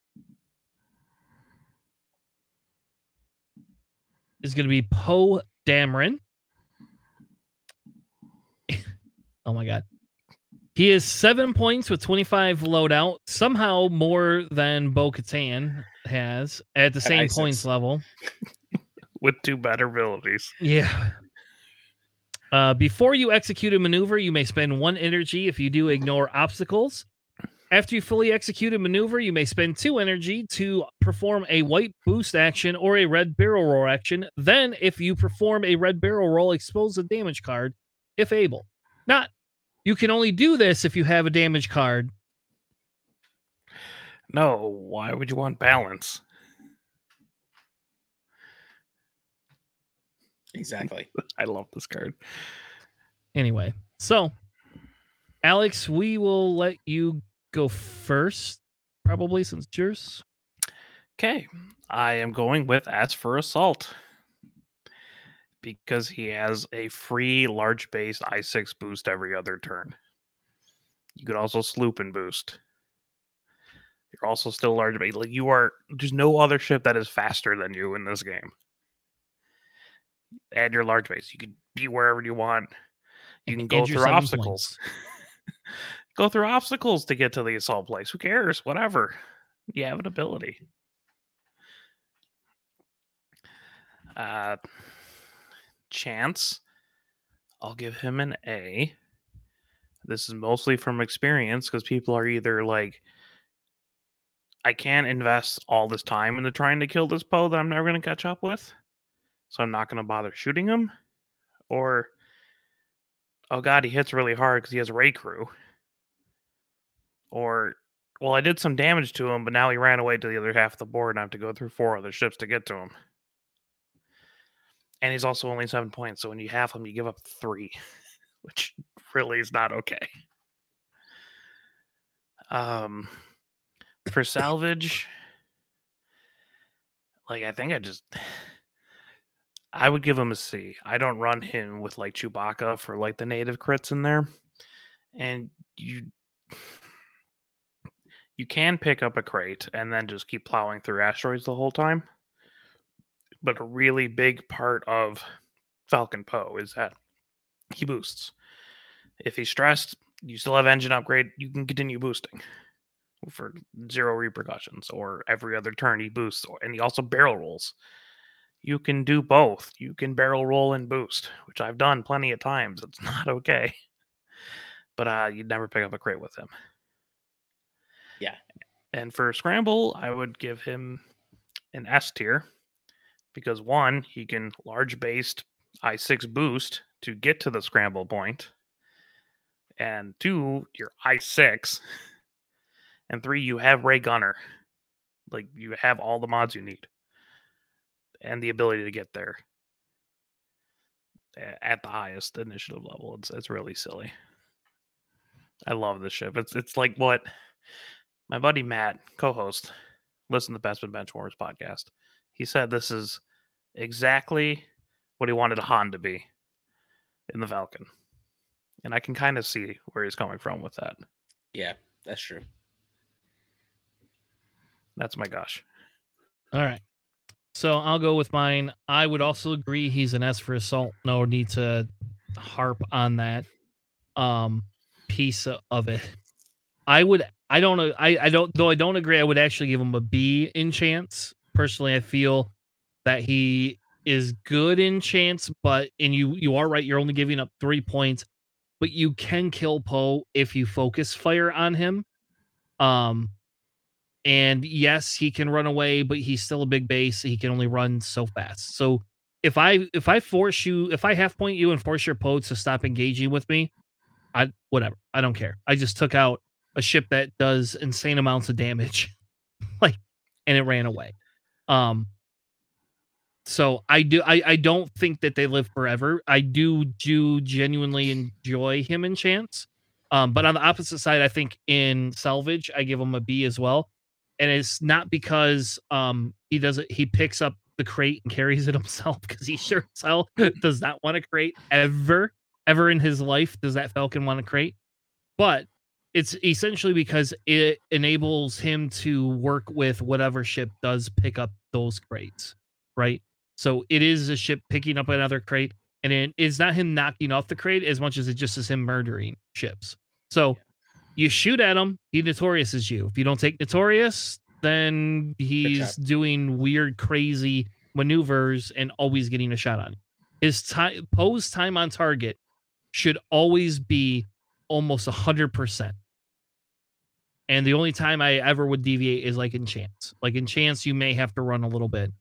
S1: is going to be Poe Dameron. [LAUGHS] oh my God. He is seven points with 25 loadout, somehow more than Bo Katan has at the same points level. [LAUGHS]
S2: with two better abilities.
S1: Yeah. Uh, before you execute a maneuver, you may spend one energy if you do ignore obstacles. After you fully execute a maneuver, you may spend two energy to perform a white boost action or a red barrel roll action. Then, if you perform a red barrel roll, expose a damage card if able. Not, you can only do this if you have a damage card.
S2: No, why would you want balance?
S3: Exactly. [LAUGHS]
S2: I love this card.
S1: Anyway, so Alex, we will let you go first, probably since it's yours.
S2: Okay, I am going with As for Assault because he has a free large base I6 boost every other turn. You could also sloop and boost. You're also still large base. Like you are, there's no other ship that is faster than you in this game. Add your large base. You can be wherever you want. You
S1: And
S2: can go through obstacles. [LAUGHS] go through obstacles to get to the assault place. Who cares? Whatever. You have an ability. Uh, chance. I'll give him an A. This is mostly from experience because people are either like, I can't invest all this time into trying to kill this Poe that I'm never going to catch up with. So I'm not going to bother shooting him. Or, oh God, he hits really hard because he has Rey Crew. Or, well, I did some damage to him, but now he ran away to the other half of the board and I have to go through four other ships to get to him. And he's also only seven points. So when you half him, you give up three, [LAUGHS] which really is not okay. Um, for salvage, like I think I just [SIGHS] I would give him a C. I don't run him with like Chewbacca for like the native crits in there. And you you can pick up a crate and then just keep plowing through asteroids the whole time. But a really big part of Falcon Poe is that he boosts. If he's stressed, you still have engine upgrade, you can continue boosting for zero repercussions or every other turn he boosts and he also barrel rolls. You can do both. You can barrel roll and boost which i've done plenty of times. It's [LAUGHS] not okay. But uh you'd never pick up a crate with him
S3: Yeah.
S2: and for scramble i would give him an s tier because one he can large based i6 boost to get to the scramble point and two you're i6 and three, you have Rey Gunner. Like you have all the mods you need and the ability to get there. at the highest initiative level. It's it's really silly. I love this ship. It's it's like what my buddy Matt, co-host, listen to the Best Benchwarmers podcast. He said this is exactly what he wanted a Han to be in the Falcon. And I can kind of see where he's coming from with that.
S3: Yeah, that's true.
S2: That's my gosh.
S1: All right. So I'll go with mine. I would also agree he's an S for assault. No need to harp on that um piece of it. I would I don't know I, I don't though I don't agree, I would actually give him a B in chance. Personally, I feel that he is good in chance, but and you you are right, you're only giving up three points, but you can kill Poe if you focus fire on him. Um and yes, he can run away, but he's still a big base. He can only run so fast. So if I if I force you, if I half point you and force your Poe to stop engaging with me, I whatever. I don't care. I just took out a ship that does insane amounts of damage. [LAUGHS] like and it ran away. Um so I do I, I don't think that they live forever. I do do genuinely enjoy him in chance. Um, but on the opposite side, I think in salvage, I give him a B as well. And it's not because um he does it, he picks up the crate and carries it [LAUGHS] himself because he sure as hell [LAUGHS] does not want to crate ever, ever in his life. Does that Falcon want to crate? But it's essentially because it enables him to work with whatever ship does pick up those crates, right? So it is a ship picking up another crate, and it is not him knocking off the crate as much as it just is him murdering ships. So you shoot at him, he notorious is you. If you don't take notorious, then he's doing weird, crazy maneuvers and always getting a shot on you. His time Poe's time on target should always be almost a hundred percent. And the only time I ever would deviate is like in chance. Like in chance, you may have to run a little bit.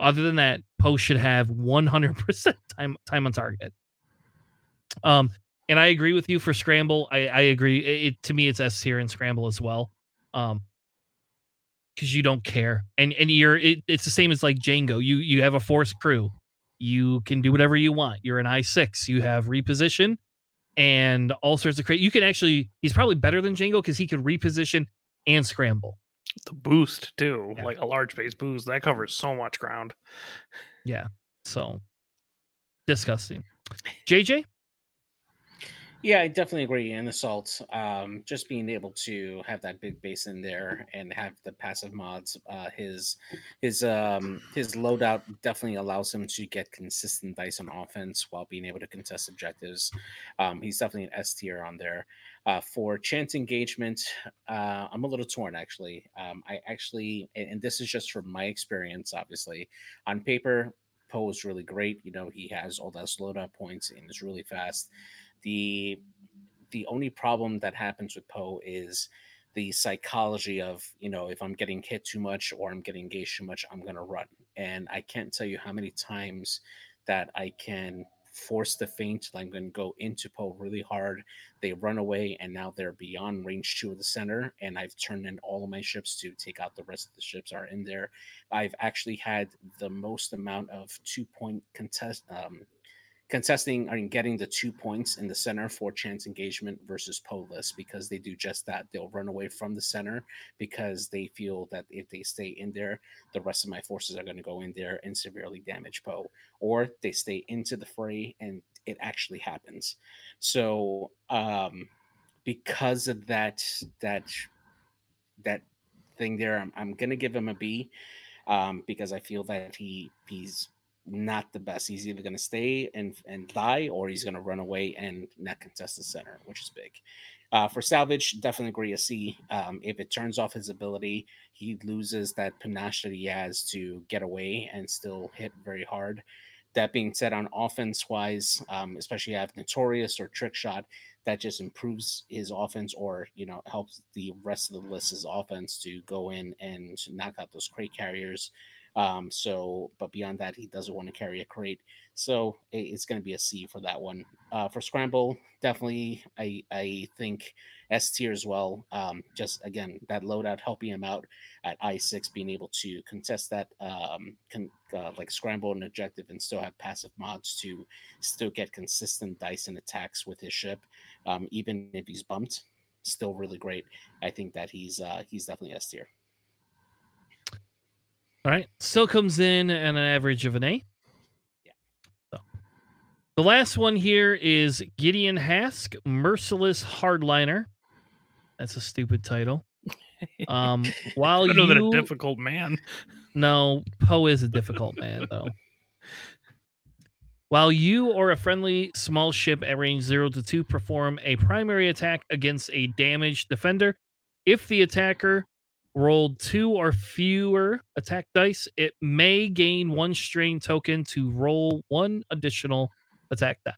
S1: Other than that, post should have 100% [LAUGHS] time time on target. Um, and I agree with you for scramble. I I agree. It, it- to me, it's S here and scramble as well. Um, because you don't care, and and you're it, it's the same as like Jango. You you have a force crew. You can do whatever you want. You're an I six. You have reposition and all sorts of crazy. You can actually. He's probably better than Jango because he can reposition and scramble.
S2: The boost too,
S1: Yeah.
S2: like a large base boost, that covers so much ground. Yeah.
S1: So disgusting. JJ,
S3: Yeah, I definitely agree. In assault, um, just being able to have that big base in there and have the passive mods, uh, his his um his loadout definitely allows him to get consistent dice on offense while being able to contest objectives. Um, he's definitely an S tier on there. Uh, for chance engagement, uh, I'm a little torn actually. Um, I actually, and, and this is just from my experience, obviously. On paper, Poe is really great. You know, he has all those loadout points and is really fast the the only problem that happens with Poe is the psychology of you know if I'm getting hit too much or I'm getting engaged too much, I'm gonna run. And I can't tell you how many times that I can force the feint. I'm gonna go into Poe really hard. They run away, and now they're beyond range two of the center. And I've turned in all of my ships to take out the rest of the ships are in there. I've actually had the most amount of two point contest um, contesting and getting the two points in the center for chance engagement versus Polis because they do just that. They'll run away from the center because they feel that if they stay in there, the rest of my forces are going to go in there and severely damage Poe, or they stay into the fray and it actually happens. So, um, because of that, that that thing there, I'm, I'm gonna give him a B um, because I feel that he he's not the best. He's either going to stay and and die, or he's going to run away and not contest the center, which is big. Uh, for salvage, definitely agree a C. Um, if it turns off his ability, he loses that panache that he has to get away and still hit very hard. That being said, on offense wise, um, especially have notorious or trick shot, that just improves his offense or you know helps the rest of the list's offense to go in and knock out those crate carriers Um, so, but beyond that, he doesn't want to carry a crate. So it's going to be a C for that one. Uh, for scramble, definitely, I I think S tier as well. Um, just again that loadout helping him out at I six, being able to contest that um, con- uh, like scramble and objective, and still have passive mods to still get consistent dice and attacks with his ship, um, even if he's bumped. Still really great. I think that he's uh, he's definitely S tier.
S1: All right. Still comes in at an average of an A.
S3: Yeah.
S1: So the last one here is Gideon Hask, Merciless Hardliner. That's a stupid title. [LAUGHS] Um, [LAUGHS] while
S2: than a difficult man.
S1: no, Poe is a difficult man though. [LAUGHS] While you or a friendly small ship at range 0 to 2 perform a primary attack against a damaged defender, if the attacker rolled two or fewer attack dice, it may gain one strain token to roll one additional attack die.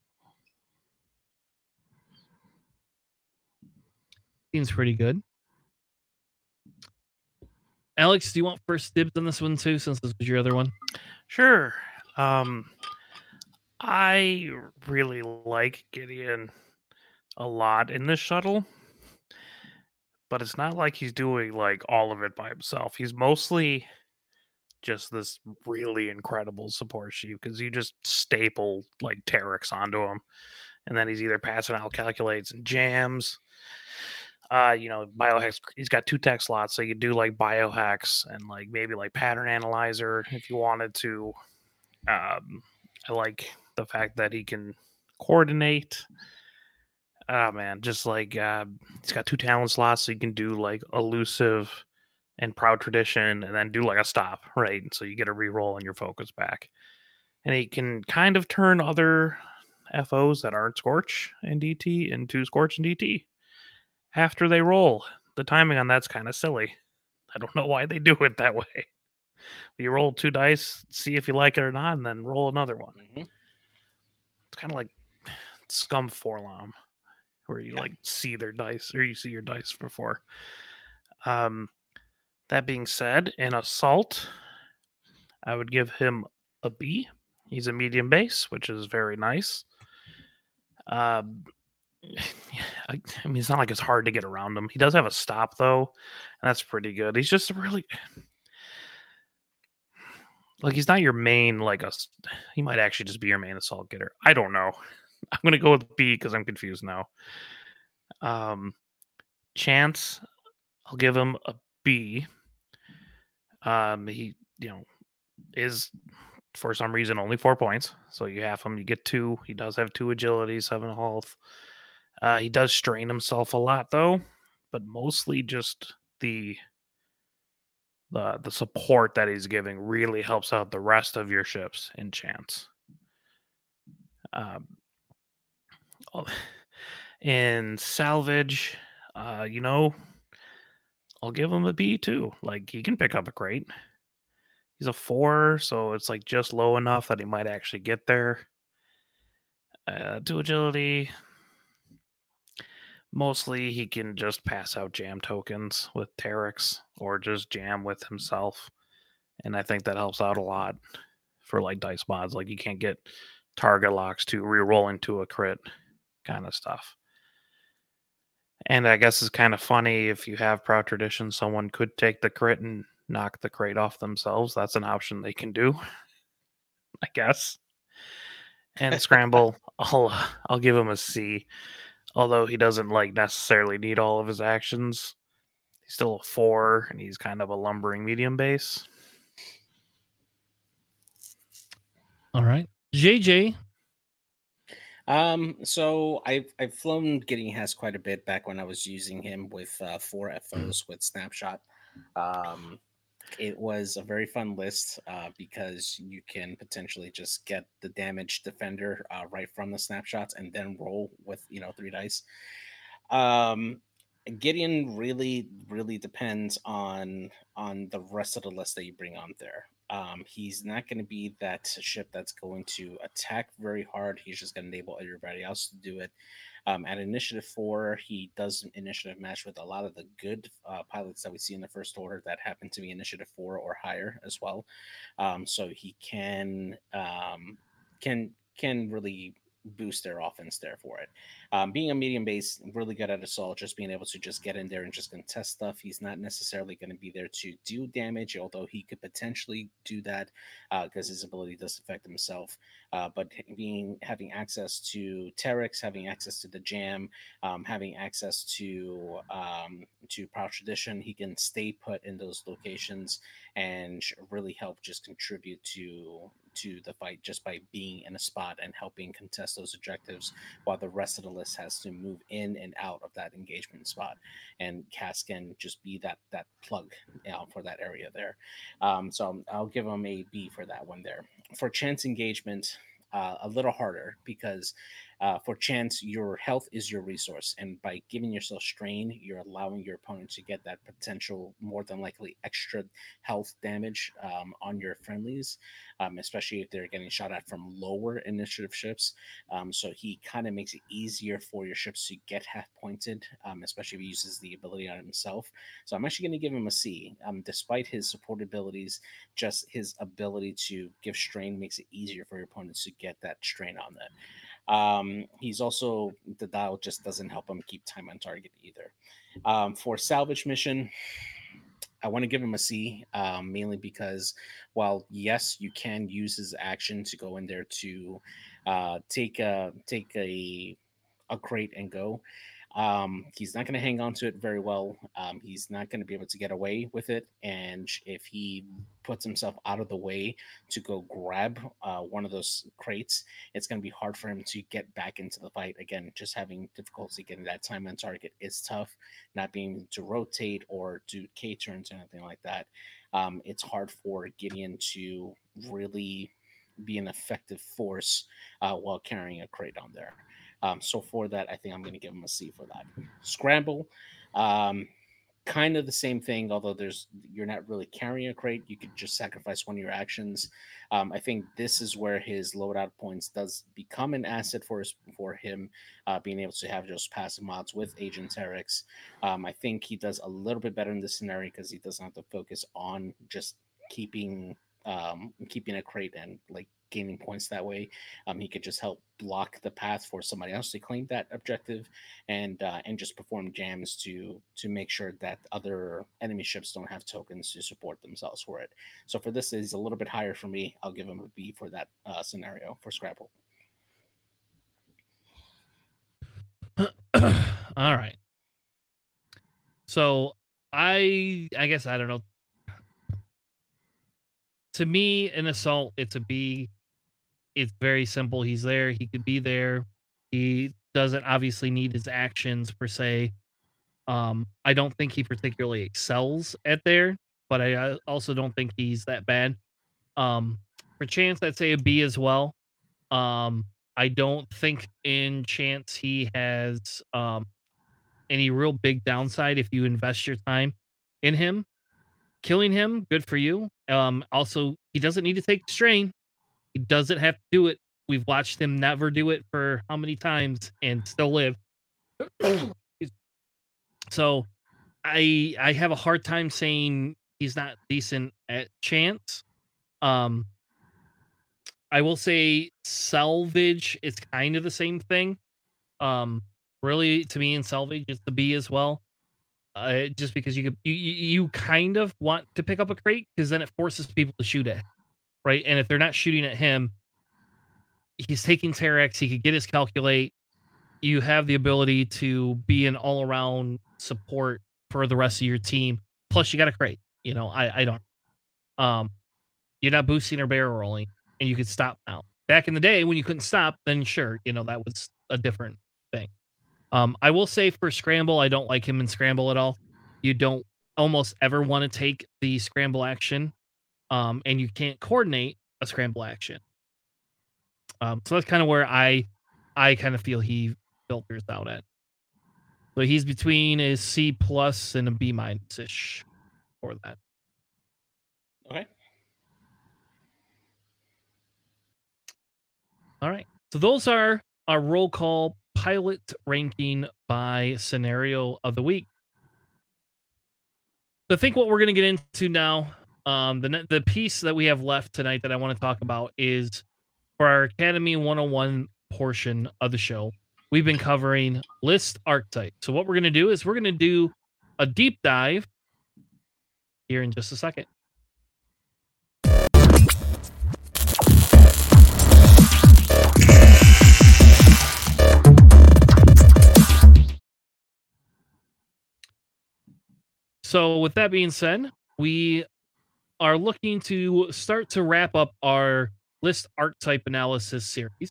S1: Seems pretty good. Alex, do you want first dibs on this one too, since this was your other one?
S2: Sure. Um, I really like Gideon a lot in this shuttle, but it's not like he's doing like all of it by himself. He's mostly just this really incredible support sheet because you just staple like Terex onto him, and then he's either passing out calculates and jams. Uh, you know, biohacks. He's got two tech slots, so you do like biohacks and like maybe like pattern analyzer if you wanted to. Um, I like the fact that he can coordinate. Oh man, just like uh, he's got two talent slots, so you can do like elusive and proud tradition, and then do like a stop, right? So you get a reroll and your focus back, and he can kind of turn other FOs that aren't Scorch and DT into Scorch and DT after they roll. The timing on that's kind of silly. I don't know why they do it that [LAUGHS] way. You roll two dice, see if you like it or not, and then roll another one.
S3: Mhm.
S2: It's kind of like [SIGHS] Scum Forlom, where you
S3: Yeah.
S2: like see their dice or you see your dice before. Um, that being said, in Assault, I would give him a B. He's a medium base, which is very nice. Um, [LAUGHS] I, I mean, it's not like it's hard to get around him. He does have a stop though, and that's pretty good. He's just really [SIGHS] like he's not your main like a. He might actually just be your main assault getter. I don't know. I'm gonna go with B because I'm confused now. Um, Chance, I'll give him a B. Um, he you know is for some reason only four points, so you have him. You get two. He does have two agility, seven health. Uh, he does strain himself a lot though, but mostly just the the the support that he's giving really helps out the rest of your ships in chance. Um, [SIGHS] oh, in salvage, uh, you know, I'll give him a B too. Like he can pick up a crate. He's a four, so it's like just low enough that he might actually get there. Uh, to agility, mostly he can just pass out jam tokens with Terex or just jam with himself. And I think that helps out a lot for like dice mods. Like you can't get target locks to re-roll into a crit kind of stuff. And I guess it's kind of funny if you have proud tradition, someone could take the crit and knock the crate off themselves. That's an option they can do, [LAUGHS] I guess. And scramble, [LAUGHS] I'll I'll give him a C although he doesn't like necessarily need all of his actions. He's still a four, and he's kind of a lumbering medium base.
S1: All right. JJ,
S3: Um, so I've I've flown Gideon Hask quite a bit back when I was using him with uh, four FOs with Snapshot. Um, it was a very fun list uh, because you can potentially just get the damage defender uh, right from the snapshots and then roll with you know three dice. Um, Gideon really really depends on on the rest of the list that you bring on there. Um, he's not going to be that ship that's going to attack very hard. He's just going to enable everybody else to do it. Um, at initiative four, he does an initiative match with a lot of the good uh, pilots that we see in the first order that happen to be initiative four or higher as well. Um, so he can um, can can really boost their offense there for it. Um, being a medium base, really good at assault, just being able to just get in there and just contest stuff. He's not necessarily going to be there to do damage, although he could potentially do that because uh, his ability does affect himself. Uh, but being having access to Terex, having access to the jam, um, having access to um, to Proud Tradition, he can stay put in those locations and really help just contribute to to the fight just by being in a spot and helping contest those objectives while the rest of the list has to move in and out of that engagement spot and Hask can just be that that plug you know, for that area there. Um, so i'll give him a b for that one there. For chance engagement uh, a little harder because uh, for chance, your health is your resource, and by giving yourself strain, you're allowing your opponent to get that potential, more than likely, extra health damage um, on your friendlies, um, especially if they're getting shot at from lower initiative ships. Um, so he kind of makes it easier for your ships to get half pointed, um, especially if he uses the ability on himself. So I'm actually going to give him a C, um, despite his support abilities. Just his ability to give strain makes it easier for your opponents to get that strain on that. Um, he's also the dial just doesn't help him keep time on target either. Um, for salvage mission, I want to give him a C, um, mainly because while yes, you can use his action to go in there to uh, take a take a a crate and go. Um, he's not going to hang on to it very well. Um, he's not going to be able to get away with it. And if he puts himself out of the way to go grab uh, one of those crates, it's going to be hard for him to get back into the fight. Again, just having difficulty getting that time on target is tough. Not being able to rotate or do K turns or anything like that. Um, it's hard for Gideon to really be an effective force uh, while carrying a crate on there. Um, so for that, I think I'm going to give him a C for that. Scramble, um, kind of the same thing, although there's you're not really carrying a crate. You could just sacrifice one of your actions. Um, I think this is where his loadout points does become an asset for his, for him, uh, being able to have those passive mods with Agent Terex. Um, I think he does a little bit better in this scenario because he doesn't have to focus on just keeping um, keeping a crate and like gaining points that way. Um, he could just help block the path for somebody else to claim that objective, and uh, and just perform jams to to make sure that other enemy ships don't have tokens to support themselves for it. So for this is a little bit higher for me. I'll give him a B for that uh, scenario for Scrabble. [CLEARS THROAT]
S1: All right. So I I guess I don't know. To me, an assault, it's a B it's very simple. He's there. He could be there. He doesn't obviously need his actions per se. Um, I don't think he particularly excels at there, but I also don't think he's that bad. Um, for chance, I'd say a B as well. Um, I don't think in chance he has um any real big downside if you invest your time in him. Killing him, good for you. Um, also, he doesn't need to take strain. He doesn't have to do it. We've watched him never do it for how many times and still live. [CLEARS THROAT] so I I have a hard time saying he's not decent at chance. Um I will say salvage is kind of the same thing. Um really to me in salvage it's the B as well. Uh, just because you could you, you kind of want to pick up a crate because then it forces people to shoot it right? And if they're not shooting at him, he's taking Terex. He could get his calculate. You have the ability to be an all around support for the rest of your team. Plus, you got a crate. You know, I I don't. Um, you're not boosting or barrel rolling, and you could stop now. Back in the day when you couldn't stop, then sure, you know that was a different thing. Um, I will say for scramble, I don't like him in scramble at all. You don't almost ever want to take the scramble action um, and you can't coordinate a scramble action. Um, so that's kind of where I I kind of feel he filters out at. So he's between a C plus and a B minus ish for that.
S3: Okay.
S1: All right. So those are our roll call pilot ranking by scenario of the week. So I think what we're going to get into now, um, the the piece that we have left tonight that I want to talk about is for our Academy 101 portion of the show. We've been covering list archetype. So what we're going to do is we're going to do a deep dive here in just a second. So, with that being said, we are looking to start to wrap up our list archetype analysis series.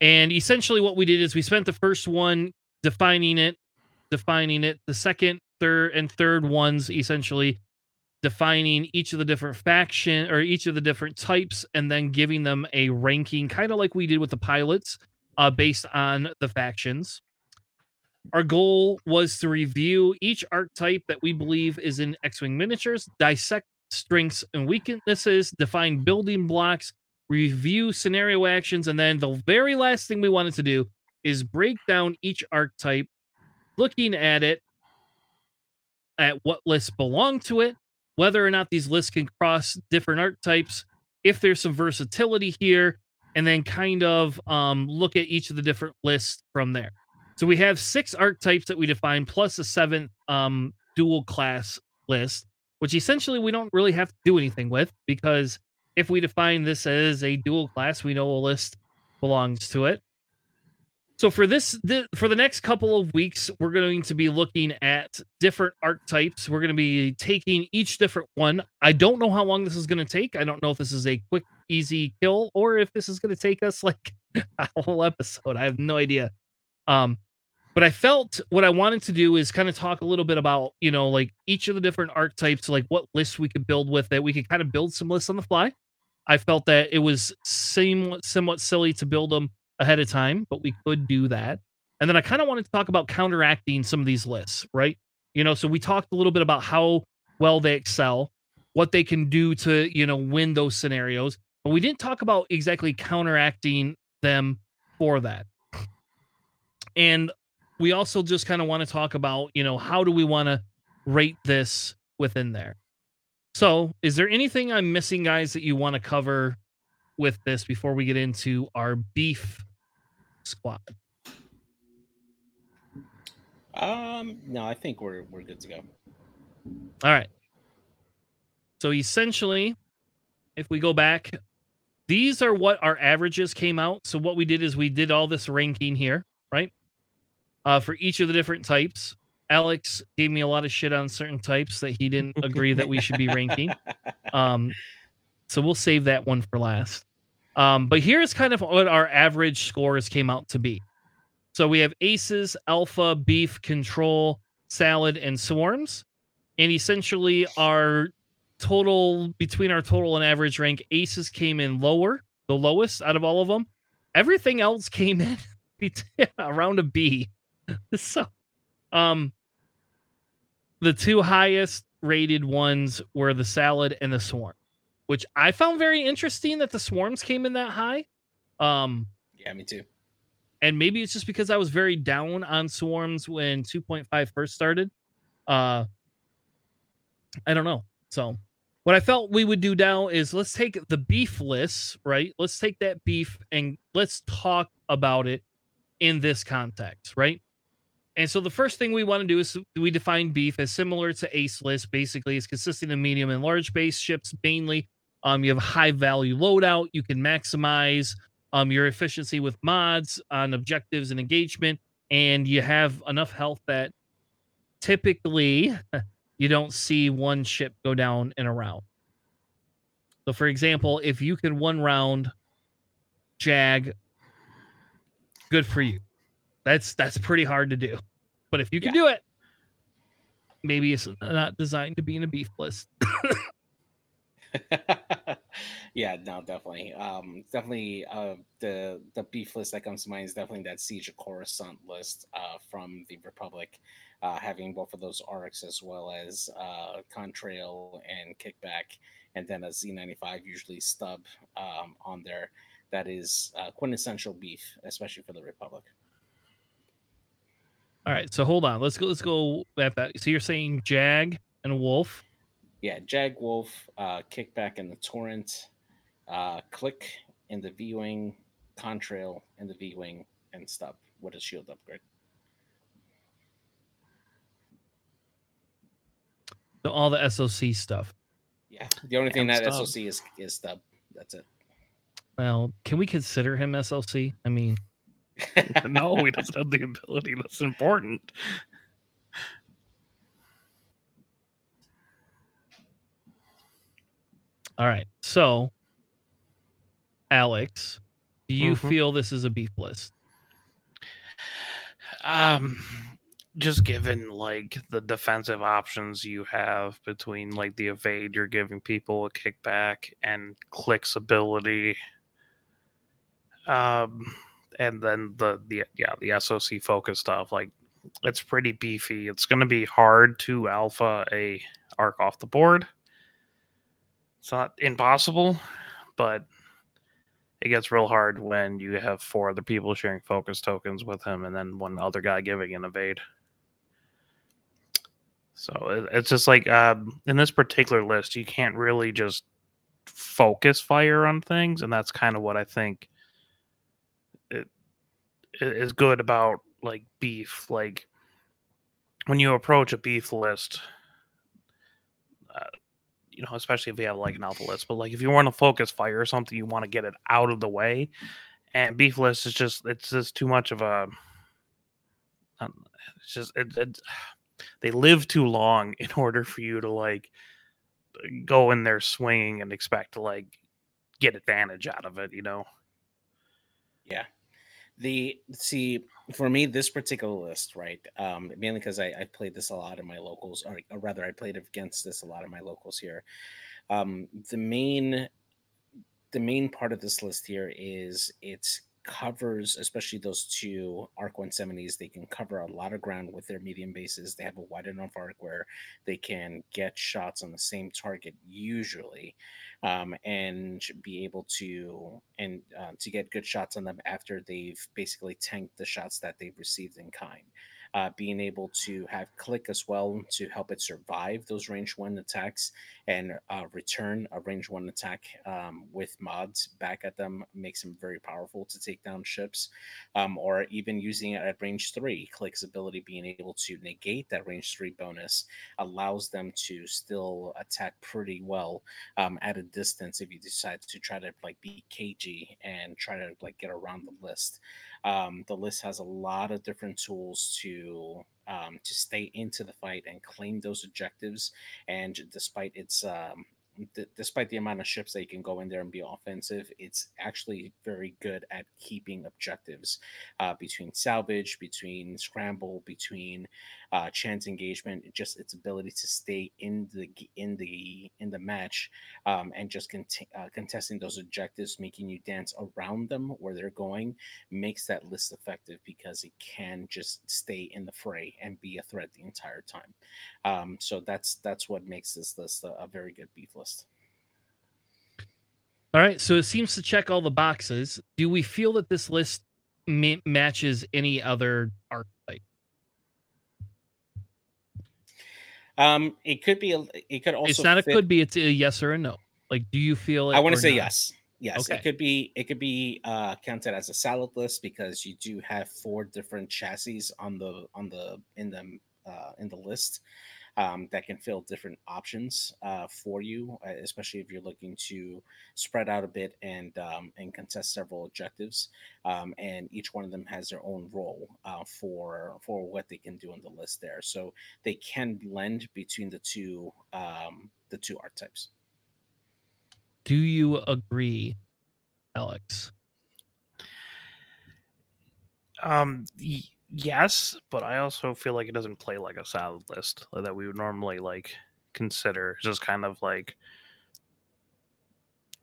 S1: And essentially, what we did is we spent the first one defining it, defining it, the second, third, and third ones essentially defining each of the different faction or each of the different types and then giving them a ranking, kind of like we did with the pilots, uh, based on the factions. Our goal was to review each archetype that we believe is in X Wing miniatures, dissect strengths and weaknesses, define building blocks, review scenario actions, and then the very last thing we wanted to do is break down each archetype, looking at it, at what lists belong to it, whether or not these lists can cross different archetypes, if there's some versatility here, and then kind of um, look at each of the different lists from there. So we have six archetypes that we define, plus a seventh um, dual class list, which essentially we don't really have to do anything with because if we define this as a dual class, we know a list belongs to it. So for this, th- for the next couple of weeks, we're going to be looking at different archetypes. We're going to be taking each different one. I don't know how long this is going to take. I don't know if this is a quick, easy kill or if this is going to take us like [LAUGHS] a whole episode. I have no idea. Um, but I felt what I wanted to do is kind of talk a little bit about, you know, like each of the different archetypes, like what lists we could build with that we could kind of build some lists on the fly. I felt that it was somewhat, somewhat silly to build them ahead of time, but we could do that. And then I kind of wanted to talk about counteracting some of these lists, right? You know, so we talked a little bit about how well they excel, what they can do to, you know, win those scenarios, but we didn't talk about exactly counteracting them for that. And we also just kind of want to talk about, you know, how do we want to rate this within there? So, is there anything I'm missing, guys, that you want to cover with this before we get into our beef squad?
S3: Um, no, I think we're we're good to go.
S1: All right. So essentially, if we go back, these are what our averages came out. So what we did is we did all this ranking here, right? Uh, for each of the different types. Alex gave me a lot of shit on certain types that he didn't agree that we should be ranking. [LAUGHS] Um, so we'll save that one for last. Um, but here's kind of what our average scores came out to be. So we have aces, alpha, beef, control, salad, and swarms. And essentially, our total between our total and average rank, aces came in lower, the lowest out of all of them. Everything else came in [LAUGHS] around a B. [LAUGHS] so um the two highest rated ones were the salad and the swarm which i found very interesting that the swarms came in that high. Um
S3: yeah me too.
S1: and maybe it's just because i was very down on swarms when 2.5 first started. Uh i don't know. So what i felt we would do now is let's take the beef list right? Let's take that beef and let's talk about it in this context right and so the first thing we want to do is we define beef as similar to ace list. Basically, it's consisting of medium and large base ships mainly. Um, you have high value loadout. You can maximize um, your efficiency with mods on objectives and engagement, and you have enough health that typically [LAUGHS] you don't see one ship go down in a round. So, for example, if you can one round Jag, good for you. That's that's pretty hard to do. But if you can yeah. do it, maybe it's not designed to be in a beef list. [COUGHS] [LAUGHS]
S3: yeah, no, definitely. Um, definitely uh the the beef list that comes to mind is definitely that Siege of Coruscant list uh from the Republic. Uh, having both of those arcs as well as uh, Contrail and Kickback, and then a Z95 usually stub um, on there. That is uh, quintessential beef, especially for the Republic.
S1: All right, so hold on. Let's go. Let's go back. back. So you're saying Jag and Wolffe.
S3: Yeah, Jag Wolffe, uh, Kickback in the Torrent, uh, Klick in the V Wing, Contrail in the V Wing, and Stub with a shield upgrade.
S1: So all the SOC stuff.
S3: Yeah, the only thing
S2: And
S3: that
S2: Stub.
S3: SOC is is Stub. That's it.
S1: Well, can we consider him SLC? I mean, [LAUGHS]
S2: no, he doesn't have the ability. That's important.
S1: all right. So, Alex, do you
S2: Mhm.
S1: feel this is a beef list?
S2: Um, just given like the defensive options you have between like the evade, you're giving people a kickback and Klick's ability. Um, and then the the yeah the SOC focus stuff like it's pretty beefy. It's going to be hard to alpha a arc off the board. It's not impossible, but it gets real hard when you have four other people sharing focus tokens with him and then one other guy giving an evade. So it's just like um, in this particular list, you can't really just focus fire on things, and that's kind of what I think is good about like beef. Like when you approach a beef list, uh, you know, especially if you have like an alpha list, but like if you want to focus fire or something, you want to get it out of the way. And beef list is just it's just too much of a. um, It's just it, it, [SIGHS] they live too long [LAUGHS] in order for you to like go in there swinging and expect to like get advantage out of it. You know.
S3: Yeah. The see for me this particular list, right? Um, mainly because I, I played this a lot in my locals, or, or rather, I played against this a lot in my locals here. Um, the main the main part of this list here is it covers, especially those two Arc 170s, they can cover a lot of ground with their medium bases. They have a wide enough arc where they can get shots on the same target usually, um, and be able to and uh, to get good shots on them after they've basically tanked the shots that they've received in kind. Uh, being able to have Klick as well to help it survive those range one attacks and uh, return a range one attack um, with mods back at them makes them very powerful to take down ships, um, or even using it at range three. Klick's ability being able to negate that range three bonus allows them to still attack pretty well um, at a distance if you decide to try to like be cagey and try to like get around the list. Um, the list has a lot of different tools to um, to stay into the fight and claim those objectives. And despite its um, d- despite the amount of ships that you can go in there and be offensive, it's actually very good at keeping objectives uh, between salvage, between scramble, between uh, chance engagement. Just its ability to stay in the in the in the match um, and just cont- uh, contesting those objectives, making you dance around them where they're going, makes that list effective because it can just stay in the fray and be a threat the entire time. Um, so that's that's what makes this list a, a very good beef list.
S1: All right, so it seems to check all the boxes. Do we feel that this list ma- matches any other archetype?
S3: Um, it could be a, it could also
S1: it's not.
S3: fit-
S1: It could be. It's a yes or a no. Like, do you feel?
S3: I want to say
S1: not?
S3: yes. Yes,
S1: Okay.
S3: it could be it could be uh, counted as a salad list because you do have four different chassis on the on the in the uh, in the list um, that can fill different options uh, for you, uh, especially if you're looking to spread out a bit and um, and contest several objectives. Um, and each one of them has their own role uh, for for what they can do on the list there. So they can blend between the two um, the two archetypes.
S1: Do you agree, Alex?
S2: Um, y- yes, but I also feel like it doesn't play like a salad list uh, that we would normally like consider. It's just kind of like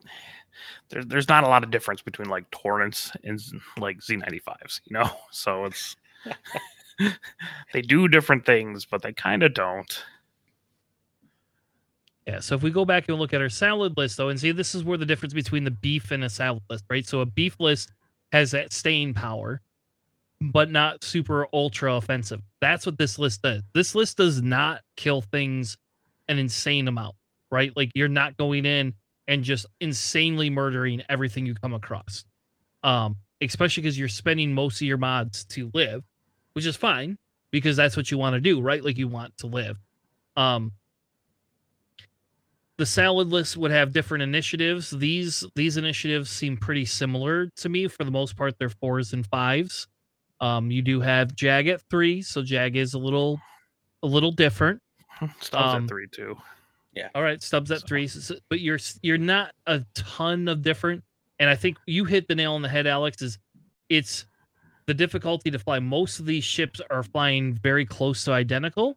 S2: [SIGHS] there's there's not a lot of difference between like torrents and [LAUGHS] like Z95s, you know. [LAUGHS] So it's [LAUGHS] they do different things, but they kind of don't.
S1: Yeah. So if we go back and look at our salad list, though, and see, this is where the difference between the beef and a salad list, right? So a beef list has that staying power, but not super ultra offensive. That's what this list does. This list does not kill things an insane amount, right? Like you're not going in and just insanely murdering everything you come across. Um, especially because you're spending most of your mods to live, which is fine because that's what you want to do, right? Like you want to live. Um, the salad list would have different initiatives. These these initiatives seem pretty similar to me for the most part. They're fours and fives. Um, you do have Jag at three, so Jag is a little a little different. [LAUGHS]
S2: Stubbs
S1: Um,
S2: at three too. Yeah.
S1: All right, Stubbs at
S2: So-
S1: three, s- s- but you're you're not a ton of different. And I think you hit the nail on the head, Alex. Is it's the difficulty to fly. Most of these ships are flying very close to identical,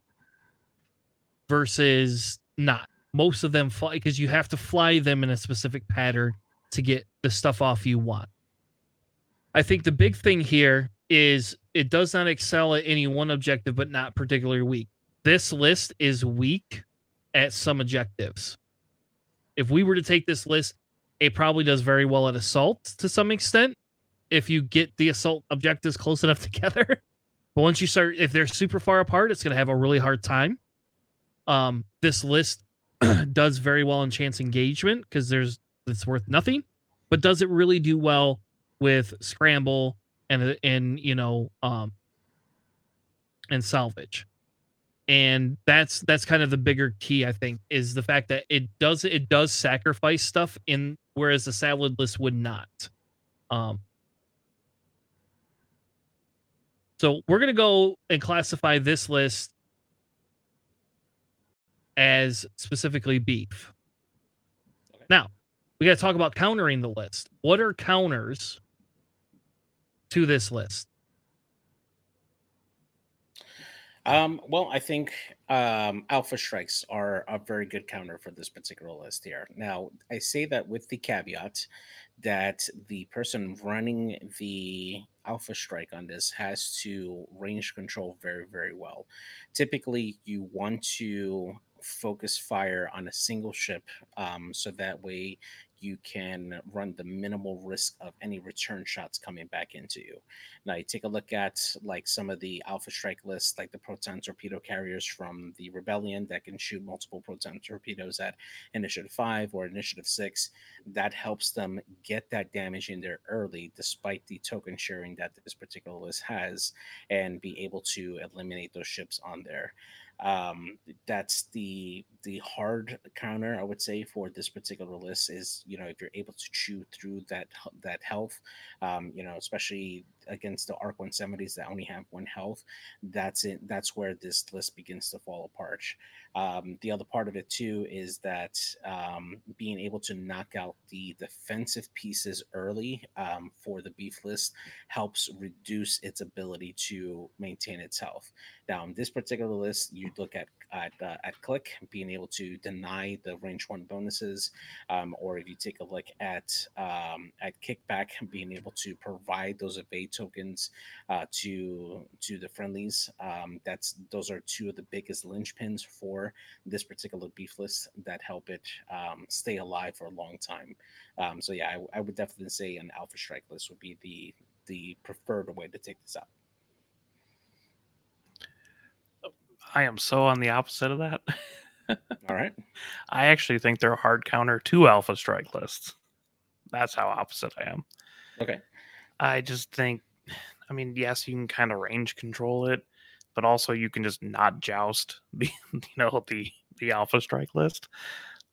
S1: versus not. Most of them fly because you have to fly them in a specific pattern to get the stuff off you want. I think the big thing here is it does not excel at any one objective, but not particularly weak. This list is weak at some objectives. If we were to take this list, it probably does very well at assault to some extent. If you get the assault objectives close enough [LAUGHS] together, but once you start, if they're super far apart, it's going to have a really hard time. Um, this list [CLEARS THROAT] does very well in chance engagement because there's it's worth nothing, but does it really do well with scramble and and you know um and salvage? and that's that's kind of the bigger key i think is the fact that it does it does sacrifice stuff in whereas the salad list would not. Um so we're going to go and classify this list as specifically beef. Now we got to talk about countering the list. What are counters to this list
S3: Um, well, I think um, alpha strikes are a very good counter for this particular list here. Now, I say that with the caveat that the person running the alpha strike on this has to range control very, very well. Typically, you want to focus fire on a single ship um, so that way you can run the minimal risk of any return shots coming back into you. Now you take a look at like some of the Alpha Strike lists, like the proton torpedo carriers from the Rebellion that can shoot multiple proton torpedoes at Initiative Five or Initiative Six. That helps them get that damage in there early, despite the token sharing that this particular list has, and be able to eliminate those ships on there. Um, that's the the hard counter I would say for this particular list is you know if you're able to chew through that that health um, you know, especially against the Arc 170s that only have one health, that's it. That's where this list begins to fall apart. Um, the other part of it too is that um, being able to knock out the defensive pieces early um, for the beef list helps reduce its ability to maintain its health. Now, in this particular list, you look at at, uh, at Klick being able to deny the range one bonuses, um, or if you take a look at um, at kickback being able to provide those evade tokens uh, to to the friendlies. Um, that's those are two of the biggest linchpins for this particular beef list that help it um, stay alive for a long time. Um, so yeah, I, I would definitely say an alpha strike list would be the the preferred way to take this out.
S2: I am so on the opposite of that. [LAUGHS]
S3: All right.
S2: I actually think they're a hard counter to Alpha Strike lists. That's how opposite I am.
S3: Okay.
S2: I just think, [SIGHS] I mean, yes, you can kind of range control it, but also you can just not joust [LAUGHS] the, you know, the the Alpha Strike list.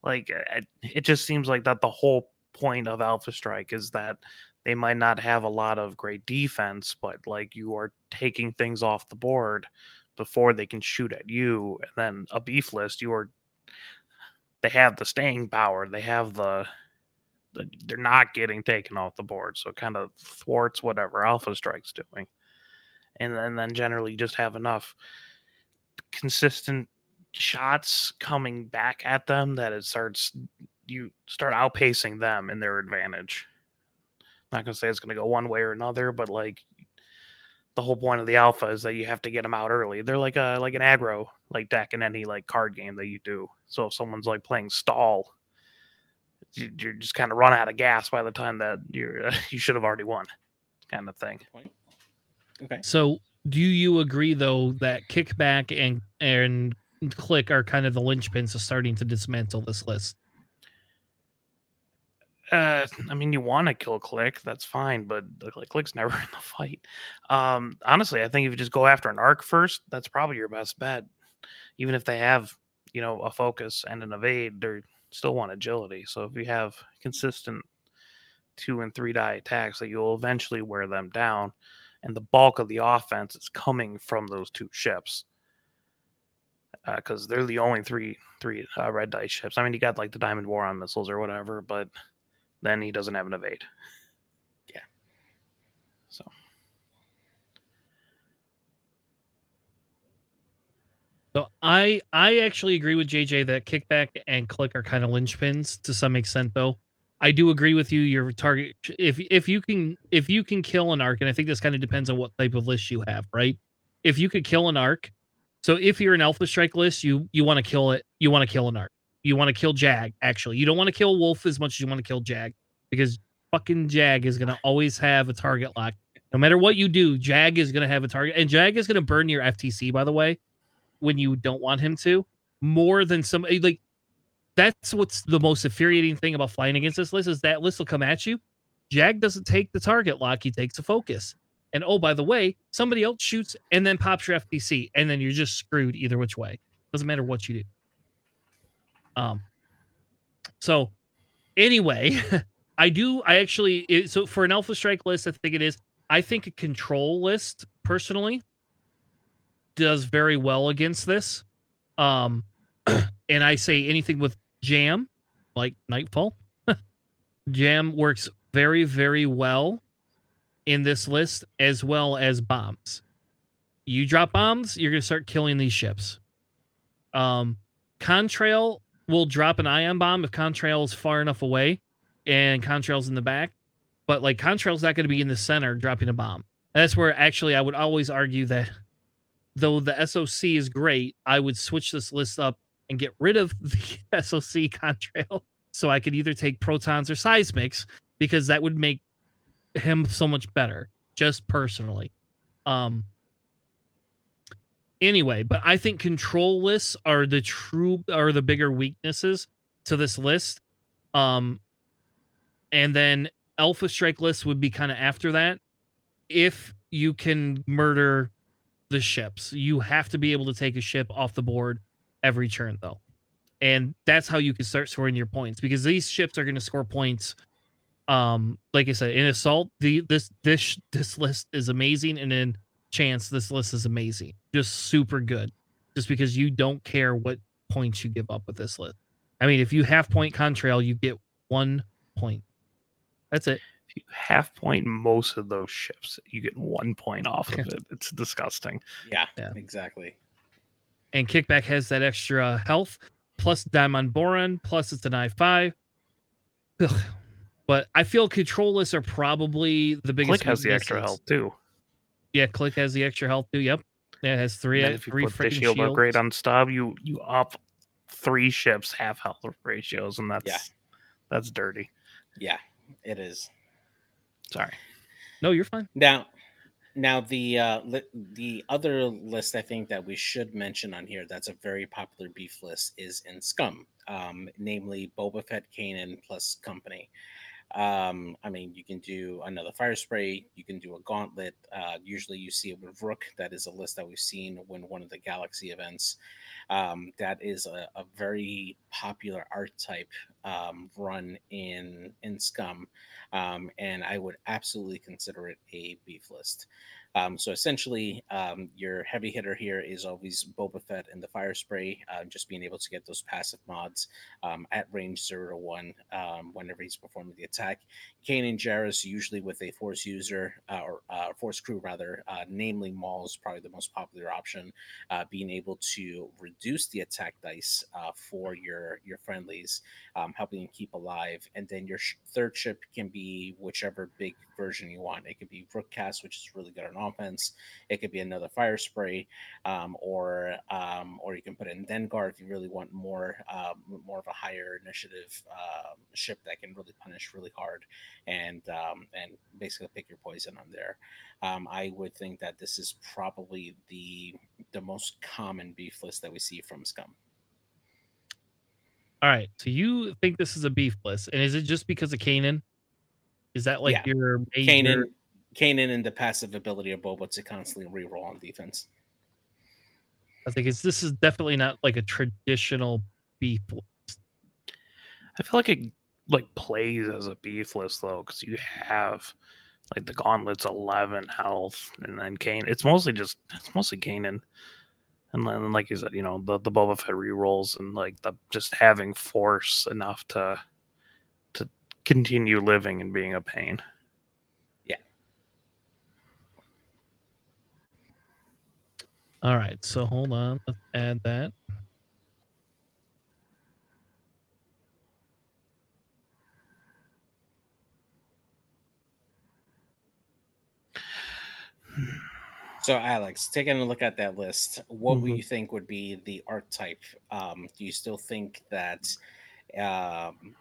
S2: Like, eh, it, it just seems like that the whole point of Alpha Strike is that they might not have a lot of great defense, but like you are taking things off the board before they can shoot at you. And then a beef list, you are they have the staying power, they have the- they're not getting taken off the board, so it kind of thwarts whatever Alpha Strike's doing. And then, then generally just have enough consistent shots coming back at them that it starts you start outpacing them in their advantage. I'm Not gonna say it's gonna go one way or another, but like the whole point of the alpha is that you have to get them out early. They're like a like an aggro like deck in any like card game that you do. So if someone's like playing stall, you're just kind of run out of gas by the time that you're [LAUGHS] you should have already won, kind of thing.
S3: Okay.
S1: So, do you agree though that kickback and and Klick are kind of the linchpins of starting to dismantle this list?
S2: Uh, I mean, you want to kill Klick, that's fine, but the Klick Klick's never [LAUGHS] in the fight. Um, honestly, I think if you just go after an arc first, that's probably your best bet. Even if they have, you know, a focus and an evade, they still want agility. So if you have consistent two and three die attacks, that you'll eventually wear them down, and the bulk of the offense is coming from those two ships because uh, they're the only three three uh, red dice ships. I mean, you got like the Diamond-Boron missiles or whatever, but then he doesn't have an evade. So
S1: I I actually agree with JJ that kickback and Klick are kind of linchpins to some extent though. I do agree with you. Your target if if you can if you can kill an arc, and I think this kind of depends on what type of list you have, right? If you could kill an arc, so if you're an alpha strike list, you you want to kill it. You want to kill an arc. You want to kill Jag. Actually, you don't want to kill Wolf as much as you want to kill Jag because fucking Jag is gonna always have a target lock. No matter what you do, Jag is gonna have a target, and Jag is gonna burn your FTC. By the way, when you don't want him to, more than some like. That's what's the most infuriating thing about flying against this list is that list will come at you. Jag doesn't take the target lock; he takes a focus. And oh, by the way, somebody else shoots and then pops your FTC, and then you're just screwed either which way. Doesn't matter what you do. Um. So, anyway, [LAUGHS] I do. I actually. So for an Alpha Strike list, I think it is. I think a control list personally does very well against this. Um, [CLEARS THROAT] and I say anything with Jam, like Nightfall, [LAUGHS] Jam works very, very well in this list, as well as bombs. You drop bombs, you're gonna start killing these ships. Um, Contrail will drop an ion bomb if Contrail is far enough away, and Contrail's in the back. But like Contrail's not going to be in the center dropping a bomb. And that's where actually I would always argue that though the SOC is great, I would switch this list up and get rid of [LAUGHS] the SOC Contrail [LAUGHS] so I could either take protons or seismics because that would make him so much better, just personally. Um anyway, but I think control lists are the true are the bigger weaknesses to this list. Um and then alpha strike list would be kind of after that if you can murder the ships. You have to be able to take a ship off the board every turn though. And that's how you can start scoring your points because these ships are going to score points um like i said in assault the this this this list is amazing and in chance this list is amazing. Just super good just because you don't care what points you give up with this list. I mean if you half point contrail you get one point. That's it.
S2: If you half point most of those ships, you get one point off of [LAUGHS] it. It's disgusting.
S3: Yeah,
S1: Yeah.
S3: exactly.
S1: And kickback has that extra health plus diamond boron plus it's an I five. Ugh. But I feel control lists are probably the biggest.
S2: Klick has the extra
S1: weaknesses.
S2: health too.
S1: Yeah, Klick has the extra health too. Yep. Yeah, it has three.
S2: And then if you
S1: three
S2: put the
S1: freaking
S2: shield upgrade on stub, you you up three ships half health ratios, and that's
S3: Yeah.
S2: that's dirty.
S3: Yeah, it is.
S2: Sorry.
S1: No, you're fine.
S3: Now, now the uh, li- the other list I think that we should mention on here that's a very popular beef list is in Scum, um, namely Boba Fett, Kanan plus Company. Um, I mean, you can do another fire spray, you can do a gauntlet. Uh, usually, you see it with Rook. That is a list that we've seen when one of the Galaxy events. Um, that is a, a very popular archetype um, run in in Scum, um, and I would absolutely consider it a beef list. Um, so essentially, um, your heavy hitter here is always Boba Fett and the fire spray, uh, just being able to get those passive mods um, at range zero to one whenever he's performing the attack. Kanan Jarrus, usually with a force user uh, or uh, force crew rather, uh, namely Maul is probably the most popular option, uh, being able to reduce the attack dice uh, for your your friendlies, um, helping keep alive. And then your sh- third ship can be whichever big version you want. It could be Rook Kast, which is really good on offense. It could be another fire spray, um, or um, or you can put in Dengar if you really want more um, more of a higher initiative uh, ship that can really punish really hard, and um, and basically pick your poison on there. Um, I would think that this is probably the the most common beef list that we see from Scum.
S1: All right. So you think this is a beef list, and is it just because of Kanan? Is that like
S3: Yeah.
S1: your major?
S3: Kanan, Kanan, and the passive ability of Boba to constantly reroll on defense.
S1: I think it's this is definitely not like a traditional beef list.
S2: I feel like it like plays as a beef list though, because you have like the gauntlet's eleven health, and then Kane. It's mostly just it's mostly Kanan, and then like you said, you know the the Boba Fett rerolls and like the just having force enough to to continue living and being a pain. Yeah.
S1: All right. So hold on. Let's add that.
S3: So, Alex, taking a look at that list, what
S1: Mhm.
S3: would you think would be the archetype? Um, do you still think that um,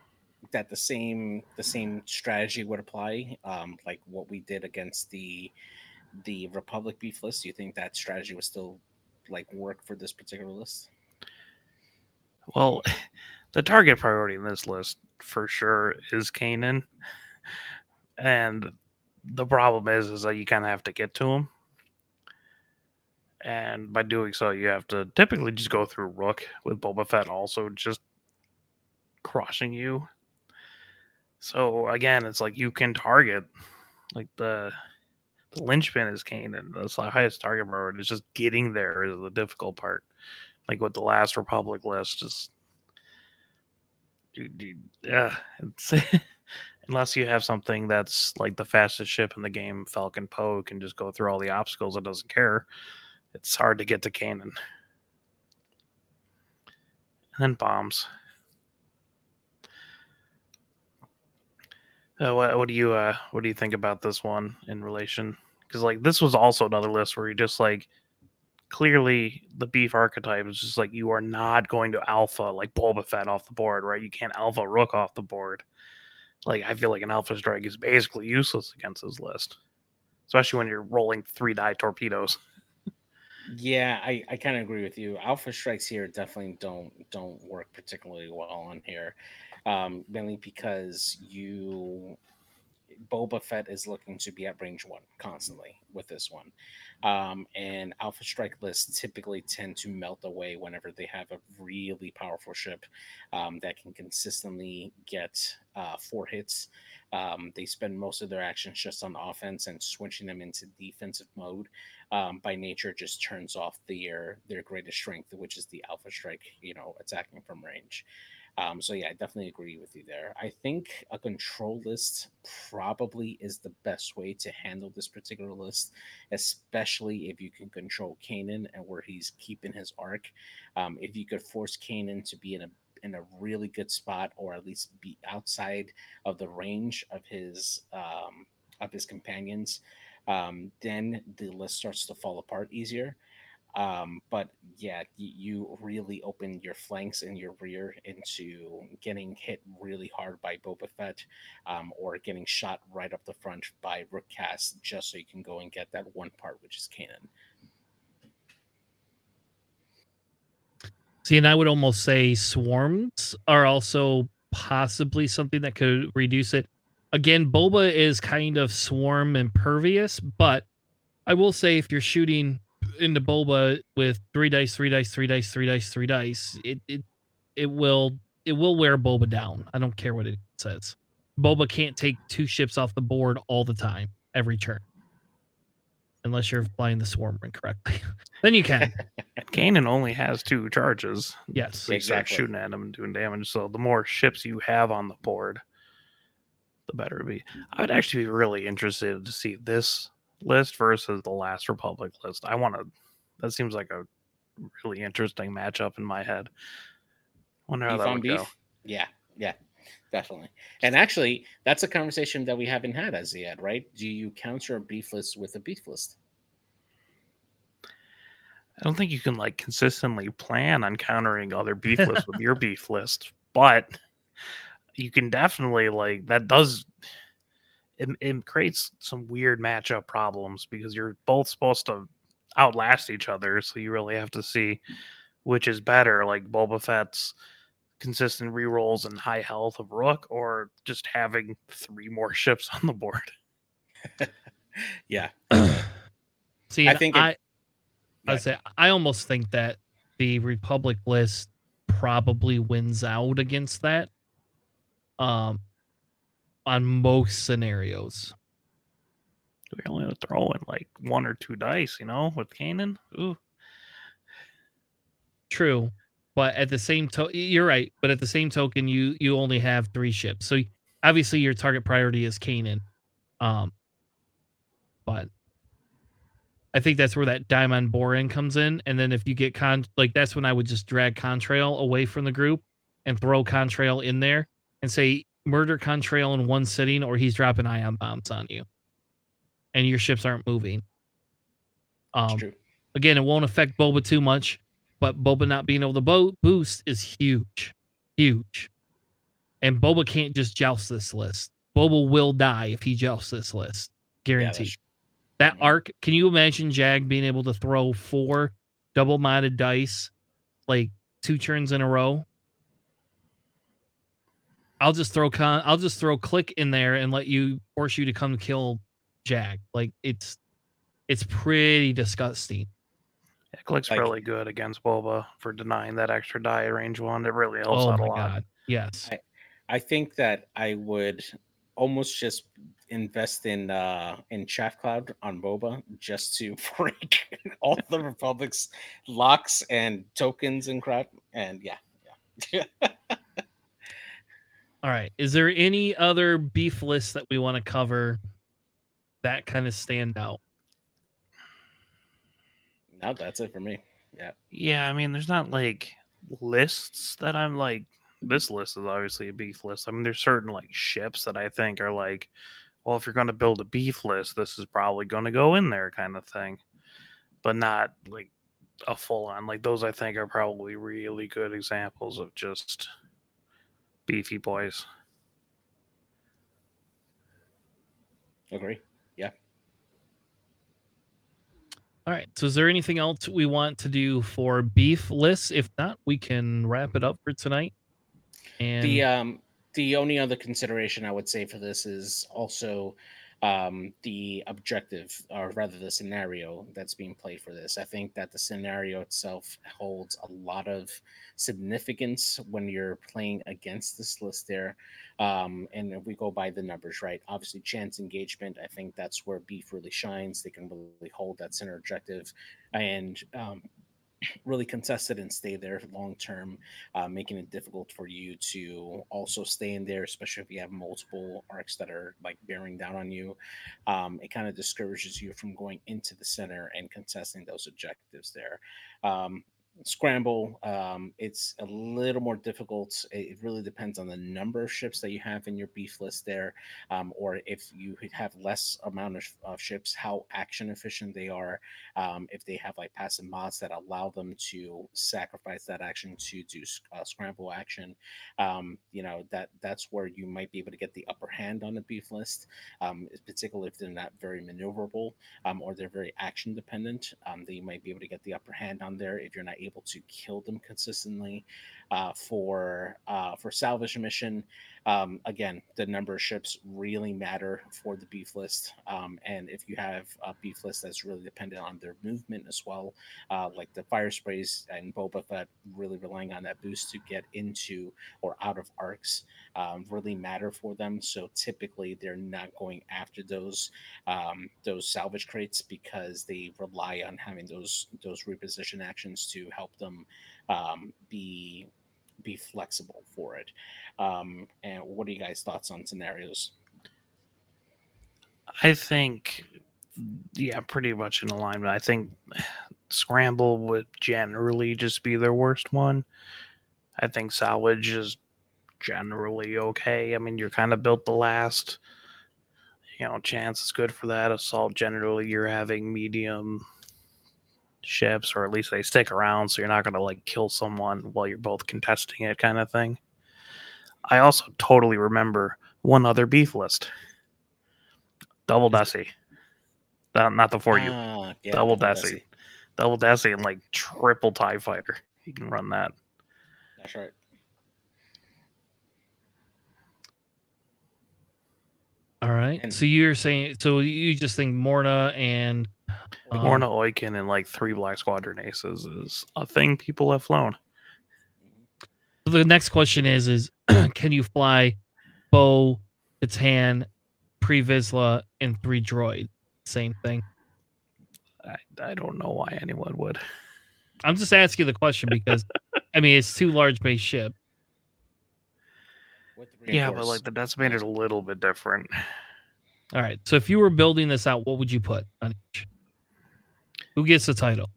S3: that the same the same strategy would apply, um, like what we did against the the Republic beef list? Do you think that strategy would still like work for this particular list?
S2: Well, [LAUGHS] the target priority in this list for sure is Kanan, and the problem is is that you kind of have to get to him, and by doing so, you have to typically just go through Rook with Boba Fett also just crushing you. So again, it's like you can target like the the linchpin is Kanan. That's the highest target priority. It's just getting there is the difficult part like with the last Republic list, just yeah, [LAUGHS] unless you have something that's like the fastest ship in the game, Falcon Poe can just go through all the obstacles. It doesn't care. It's hard to get to Kanan. And then bombs. Uh, what, what do you uh what do you think about this one in relation? Because like this was also another list where you just like clearly the beef archetype is just like you are not going to alpha like Boba Fett off the board, right? You can't alpha Rook off the board. Like I feel like an alpha strike is basically useless against this list, especially when you're rolling three die torpedoes.
S3: Yeah, I, I kind of agree with you. Alpha strikes here definitely don't don't work particularly well on here, um, mainly because you Boba Fett is looking to be at range one constantly with this one, um, and Alpha strike lists typically tend to melt away whenever they have a really powerful ship um, that can consistently get uh, four hits. Um, they spend most of their actions just on offense and switching them into defensive mode um, by nature just turns off their their greatest strength, which is the alpha strike. You know, attacking from range. Um, so yeah, I definitely agree with you there. I think a control list probably is the best way to handle this particular list, especially if you can control Kanan and where he's keeping his arc. Um, if you could force Kanan to be in a in a really good spot, or at least be outside of the range of his um, of his companions, um, then the list starts to fall apart easier. Um, but yeah, you really open your flanks and your rear into getting hit really hard by Boba Fett, um, or getting shot right up the front by Rook Kast, just so you can go and get that one part, which is Kanan.
S1: See, and I would almost say swarms are also possibly something that could reduce it. Again, Boba is kind of swarm impervious, but I will say if you're shooting into Boba with three dice, three dice, three dice, three dice, three dice, it it it will it will wear Boba down. I don't care what it says. Boba can't take two ships off the board all the time, every turn. Unless you're flying the swarm incorrectly. [LAUGHS] then you can. [LAUGHS]
S2: Kanan only has two charges.
S1: Yes.
S2: So
S3: Exactly.
S2: shooting at him and doing damage. So the more ships you have on the board, the better it be. I would actually be really interested to see this list versus the last Republic list. I want to. That seems like a really interesting matchup in my head. Wonder how
S3: Beef
S2: that would
S3: beef?
S2: go.
S3: Yeah, yeah, definitely. And actually, that's a conversation that we haven't had as yet, right? Do you counter a beef list with a beef list?
S2: I don't think you can like consistently plan on countering other beef lists with your [LAUGHS] beef list, but you can definitely like that does it, it creates some weird matchup problems because you're both supposed to outlast each other, so you really have to see which is better, like Boba Fett's consistent rerolls and high health of Rook, or just having three more [LAUGHS] ships on the board. [LAUGHS]
S3: yeah. [CLEARS THROAT]
S1: See,
S3: I
S1: I
S3: think
S1: think
S3: it-
S1: I, I say I almost think that the Republic list probably wins out against that. Um, on most scenarios.
S2: We only have to throw in like one or two dice, you know, with Kanan. Ooh.
S1: True, but at the same to you're right. But at the same token, you you only have three ships, so obviously your target priority is Kanan. Um, but I think that's where that Diamond Boron comes in, and then if you get con like that's when I would just drag Contrail away from the group and throw Contrail in there and say murder Contrail in one sitting, or he's dropping ion bombs on you, and your ships aren't moving. Um,
S3: true.
S1: again, it won't affect Boba too much, but Boba not being able to bo- boost is huge, huge. And Boba can't just joust this list. Boba will die if he jousts this list, guaranteed.
S3: that's-
S1: that arc, can you imagine Jag being able to throw four double-minded dice, like two turns in a row? I'll just throw con. I'll just throw Klick in there and let you force you to come kill Jag. Like it's, it's pretty disgusting.
S2: Yeah, Klick's
S3: Like-
S2: really good against Boba for denying that extra die range one. It really helps
S1: oh
S2: out
S1: my
S2: a lot.
S1: god, yes.
S3: I think that I would almost just invest in uh in Chaff Cloud on Boba just to [LAUGHS] break all the Republic's locks and tokens and crap. And yeah, yeah. [LAUGHS]
S1: All right. Is there any other beef lists that we want to cover that kind of stand out?
S3: No, that's it for me.
S2: Yeah. Yeah, I mean, there's not like lists that I'm like. This list is obviously a beef list. I mean, there's certain like ships that I think are like, well, if you're going to build a beef list, this is probably going to go in there, kind of thing. But not like a full on. Like those, I think are probably really good examples of just beefy boys.
S3: Agree. Yeah.
S1: All right. So is there anything else we want to do for beef lists? If not, we can wrap it up for tonight. And
S3: The um the only other consideration I would say for this is also um the objective or rather the scenario that's being played for this. I think that the scenario itself holds a lot of significance when you're playing against this list there. Um and if we go by the numbers, right? Obviously chance engagement, I think that's where beef really shines. They can really hold that center objective and um really contest it and stay there long term uh, making it difficult for you to also stay in there, especially if you have multiple arcs that are like bearing down on you. Um, it kind of discourages you from going into the center and contesting those objectives there. Um, scramble um it's a little more difficult it really depends on the number of ships that you have in your beef list there um or if you have less amount of, of ships how action efficient they are um, if they have like passive mods that allow them to sacrifice that action to do uh, scramble action um, you know that that's where you might be able to get the upper hand on the beef list um, particularly if they're not very maneuverable um, or they're very action dependent they might be able to get the upper hand on there if you're not able to kill them consistently uh, for uh, for salvage mission um, again, the number of ships really matter for the beef list. Um, and if you have a beef list that's really dependent on their movement as well, uh, like the fire sprays and Boba Fett really relying on that boost to get into or out of arcs um, really matter for them. So typically they're not going after those um, those salvage crates because they rely on having those those reposition actions to help them um, be be flexible for it. Um, and what are you guys' thoughts on scenarios?
S2: I think, yeah, pretty much in alignment. I think Scramble would generally just be their worst one. I think Salvage is generally okay. I mean, you're kind of built the last, you know, chance is good for that. Assault, generally, you're having medium ships, or at least they stick around, so you're not gonna like kill someone while you're both contesting it, kind of thing. I also totally remember one other beef list. Double Desi. Not, not the four you.
S3: Ah, yeah,
S2: double
S3: double
S2: Desi. Double Desi and like triple TIE fighter. You can run that.
S3: That's right.
S1: All right.
S3: And-
S1: so you're saying so you just think Morna and um,
S2: Morna Oicunn and like three Black Squadron aces is a thing people have flown.
S1: The next question is: Is [CLEARS THROAT] can you fly Bo, Catan, Pre Vizsla, and three droid? Same thing.
S2: I, I don't know why anyone would.
S1: I'm just asking the question because [LAUGHS] I mean it's too large base ship.
S3: With
S2: Yeah, but like the decimator's a little bit different.
S1: All right. So if you were building this out, what would you put on each? Who gets the title?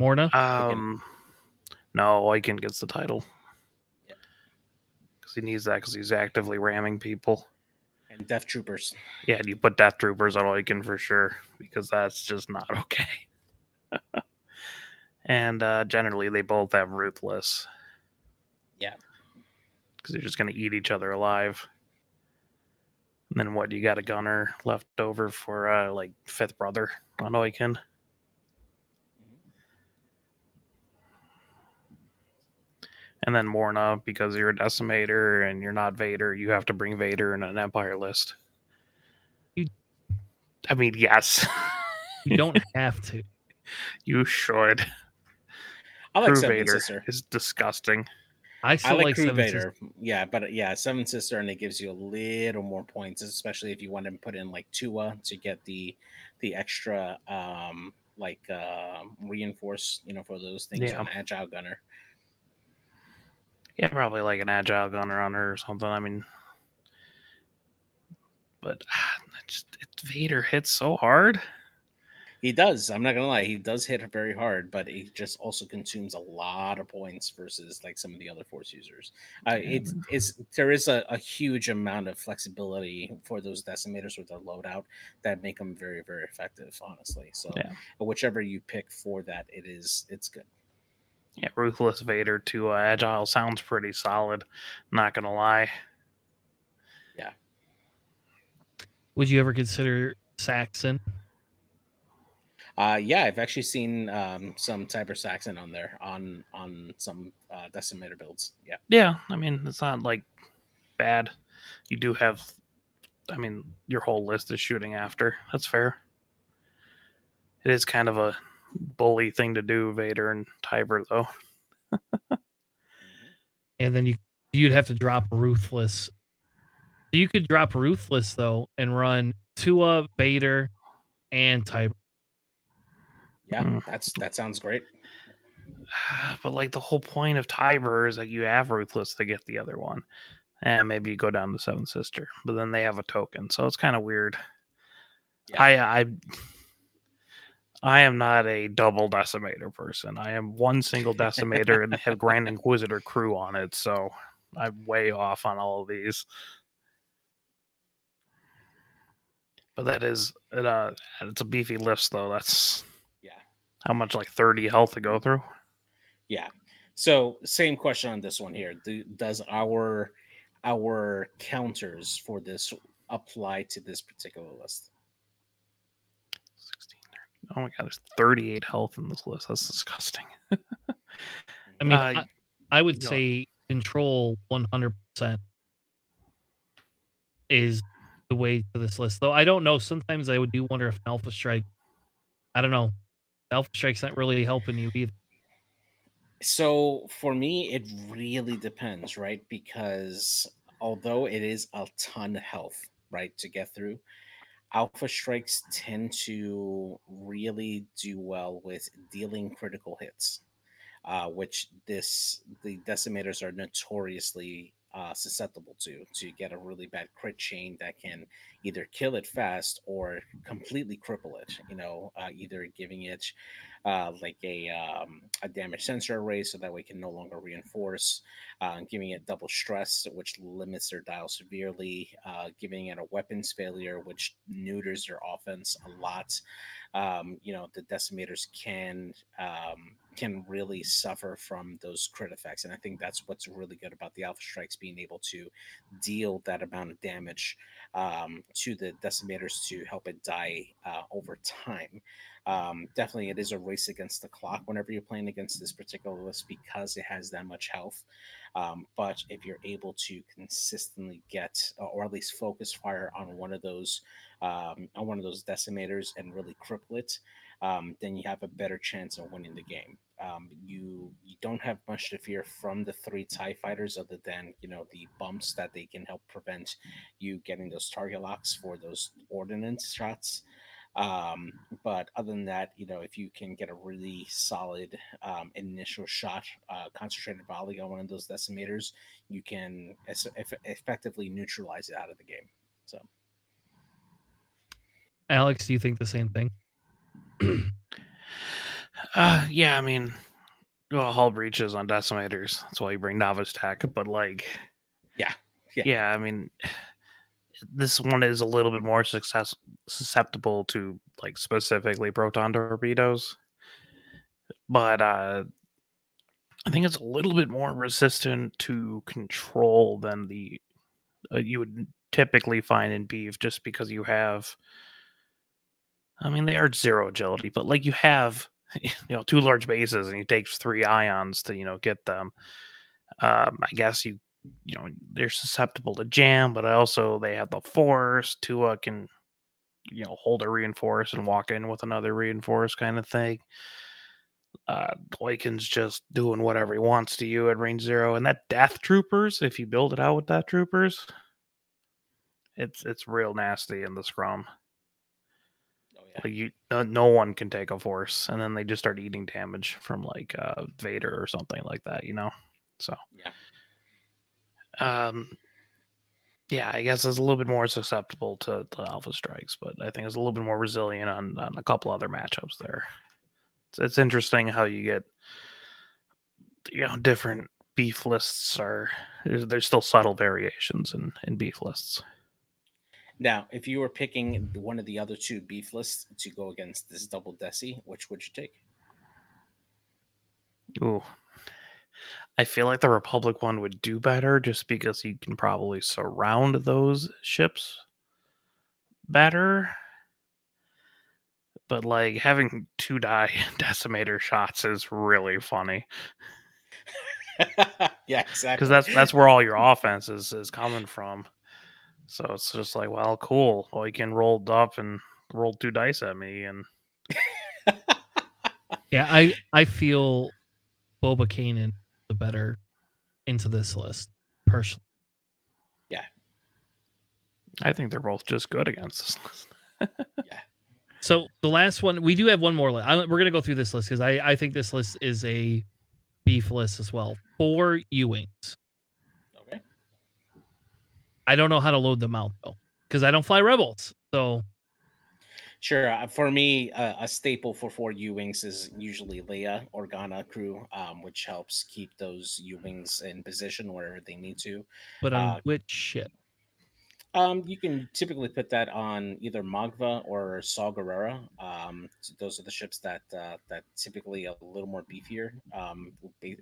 S1: Morna.
S2: Um, no, Oicunn gets the title
S3: Yeah.
S2: because he needs that because he's actively ramming people.
S3: and Death Troopers.
S2: Yeah, and you put Death Troopers on Oicunn for sure because that's just not [LAUGHS] okay. and uh, generally, they both have Ruthless.
S3: Yeah.
S2: because they're just gonna eat each other alive. And then what? You got a gunner left over for uh, like fifth brother on Oicunn. And then Morna, because you're a decimator and you're not Vader, you have to bring Vader in an Empire list.
S1: You-
S2: I mean, yes, [LAUGHS]
S1: You don't [LAUGHS] have to.
S2: you should.
S3: I like
S2: Crew
S3: Seven
S2: Vader
S3: Sister.
S2: is disgusting.
S1: I
S3: I like,
S1: like,
S3: Crew
S1: Seven
S3: Vader. Yeah, but yeah, Seven Sister, and it gives you a little more points, especially if you want to put in like Tua to get the the extra um like uh reinforce, you know, for those things
S2: Yeah.
S3: on Agile Gunner.
S2: Yeah, probably like an agile gunner on her or something. I mean, but ah, it just it, Vader hits so hard.
S3: He does. I'm not gonna lie, he does hit very hard, but he just also consumes a lot of points versus like some of the other force users. Uh, it's it's there is a, a huge amount of flexibility for those decimators with their loadout that make them very very effective. Honestly, so
S2: Yeah.
S3: whichever you pick for that, it is it's good.
S2: Yeah, ruthless Vader to uh, agile sounds pretty solid. Not gonna lie. Yeah.
S1: Would you ever consider Saxon?
S3: Uh, yeah, I've actually seen um, some Tiber Saxon on there on on some uh, decimator builds. Yeah,
S2: Yeah, I mean it's not like bad. You do have, I mean, your whole list is shooting after. That's fair. It is kind of a bully thing to do, Vader and Tiber, though. [LAUGHS]
S1: And then you you'd have to drop Ruthless. You could drop Ruthless though and run Tua, Vader, and Tiber.
S3: yeah,
S2: Mm.
S3: that's that sounds great. [SIGHS]
S2: But like the whole point of Tiber is that you have Ruthless to get the other one. And maybe you go down to Seven Sister, but then they have a token, so it's kind of weird.
S3: Yeah.
S2: I I I am not a double decimator person. I am one single decimator and have [LAUGHS] Grand Inquisitor crew on it, so I'm way off on all of these. But that is it, uh it's a beefy list though. That's
S3: Yeah.
S2: how much like 30 health to go through.
S3: Yeah. So same question on this one here. Do, does our our counters for this apply to this particular list?
S2: 16. Oh my god, there's 38 health in this list. That's disgusting. [LAUGHS]
S1: I mean,
S2: Uh,
S1: I, I would
S2: go on.
S1: say control 100% is the way to this list. Though I don't know. Sometimes I would do wonder if Alpha Strike, I don't know. Alpha Strike's not really helping you either.
S3: So for me, it really depends, right? Because although it is a ton of health, right, to get through, alpha strikes tend to really do well with dealing critical hits, uh, which this the decimators are notoriously uh, susceptible to. To get a really bad crit chain that can either kill it fast or completely cripple it. You know, uh, either giving it uh, like a um, a damage sensor array, so that way it can no longer reinforce, uh, giving it double stress, which limits their dial severely, uh, giving it a weapons failure, which neuters their offense a lot. Um, you know, the decimators can um, can really suffer from those crit effects, and I think that's what's really good about the Alpha Strikes being able to deal that amount of damage um, to the decimators to help it die uh, over time. Um, definitely, it is a race against the clock whenever you're playing against this particular list because it has that much health. Um, but if you're able to consistently get, or at least focus fire on one of those, um, on one of those decimators and really cripple it, um, then you have a better chance of winning the game. Um, you you don't have much to fear from the three TIE fighters, other than you know the bumps that they can help prevent you getting those target locks for those ordnance shots. Um, but other than that, you know, if you can get a really solid um, initial shot, uh, concentrated volley on one of those decimators, you can es- eff- effectively neutralize it out of the game. So,
S1: Alex, do you think the same thing?
S2: Uh, yeah, I mean, well, hull breaches on decimators. That's why you bring novice tech. But like,
S3: Yeah, yeah.
S2: yeah. I mean, this one is a little bit more success susceptible to like specifically proton torpedoes, but uh, I think it's a little bit more resistant to control than the uh, you would typically find in beef, just because you have. I mean, they are zero agility, but like you have [LAUGHS] you know two large bases and you take three ions to you know get them um i guess you you know they're susceptible to jam but also they have the force tua can you know hold a reinforce and walk in with another reinforce kind of thing uh Oicunn's just doing whatever he wants to you at range zero and that death troopers if you build it out with death troopers it's it's real nasty in the scrum
S3: oh yeah,
S2: like you, no, no one can take a force, and then they just start eating damage from like uh, Vader or something like that, you know. So
S3: yeah.
S2: Um, yeah, I guess it's a little bit more susceptible to, to alpha strikes, but I think it's a little bit more resilient on, on a couple other matchups there. It's, it's interesting how you get you know different beef lists are there's, there's still subtle variations in in beef lists.
S3: Now, if you were picking one of the other two beef lists to go against this double desi, which would you take?
S2: Ooh. I feel like the Republic one would do better just because you can probably surround those ships better. But like having two die [LAUGHS] decimator shots is really funny [LAUGHS]
S3: yeah, exactly.
S2: because that's that's where all your [LAUGHS] offense is is coming from. So it's just like, well, cool. Well, you can roll up and roll two dice at me, and
S1: Yeah, I I feel Boba Kanan the better into this list personally. Yeah.
S2: I think they're both just good against this list. [LAUGHS]
S1: So the last one, we do have one more list. I, we're gonna go through this list because I I think this list is a beef list as well. Four U-wings.
S3: okay.
S1: I don't know how to load them out though because I don't fly rebels. So
S3: Sure. Uh, for me, uh, a staple for four U wings is usually Leia or Organa crew, um, which helps keep those U wings in position where they need to.
S1: but on
S3: Uh,
S1: which ship?
S3: Um, you can typically put that on either Magva or Saw Gerrera. Um, those are the ships that uh, that typically a little more beefier, um,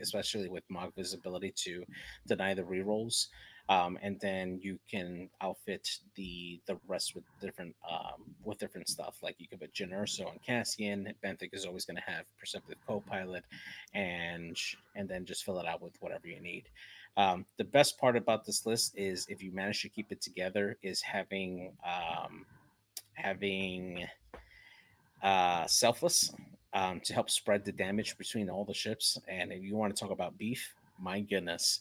S3: especially with Magva's ability to deny the rerolls. Um, and then you can outfit the the rest with different um, with different stuff. Like you could put Jyn Erso and Cassian. Benthic is always going to have Perceptive Co-Pilot, and and then just fill it out with whatever you need. Um, the best part about this list is if you manage to keep it together, is having um, having uh, selfless um, to help spread the damage between all the ships. And if you want to talk about beef, my goodness,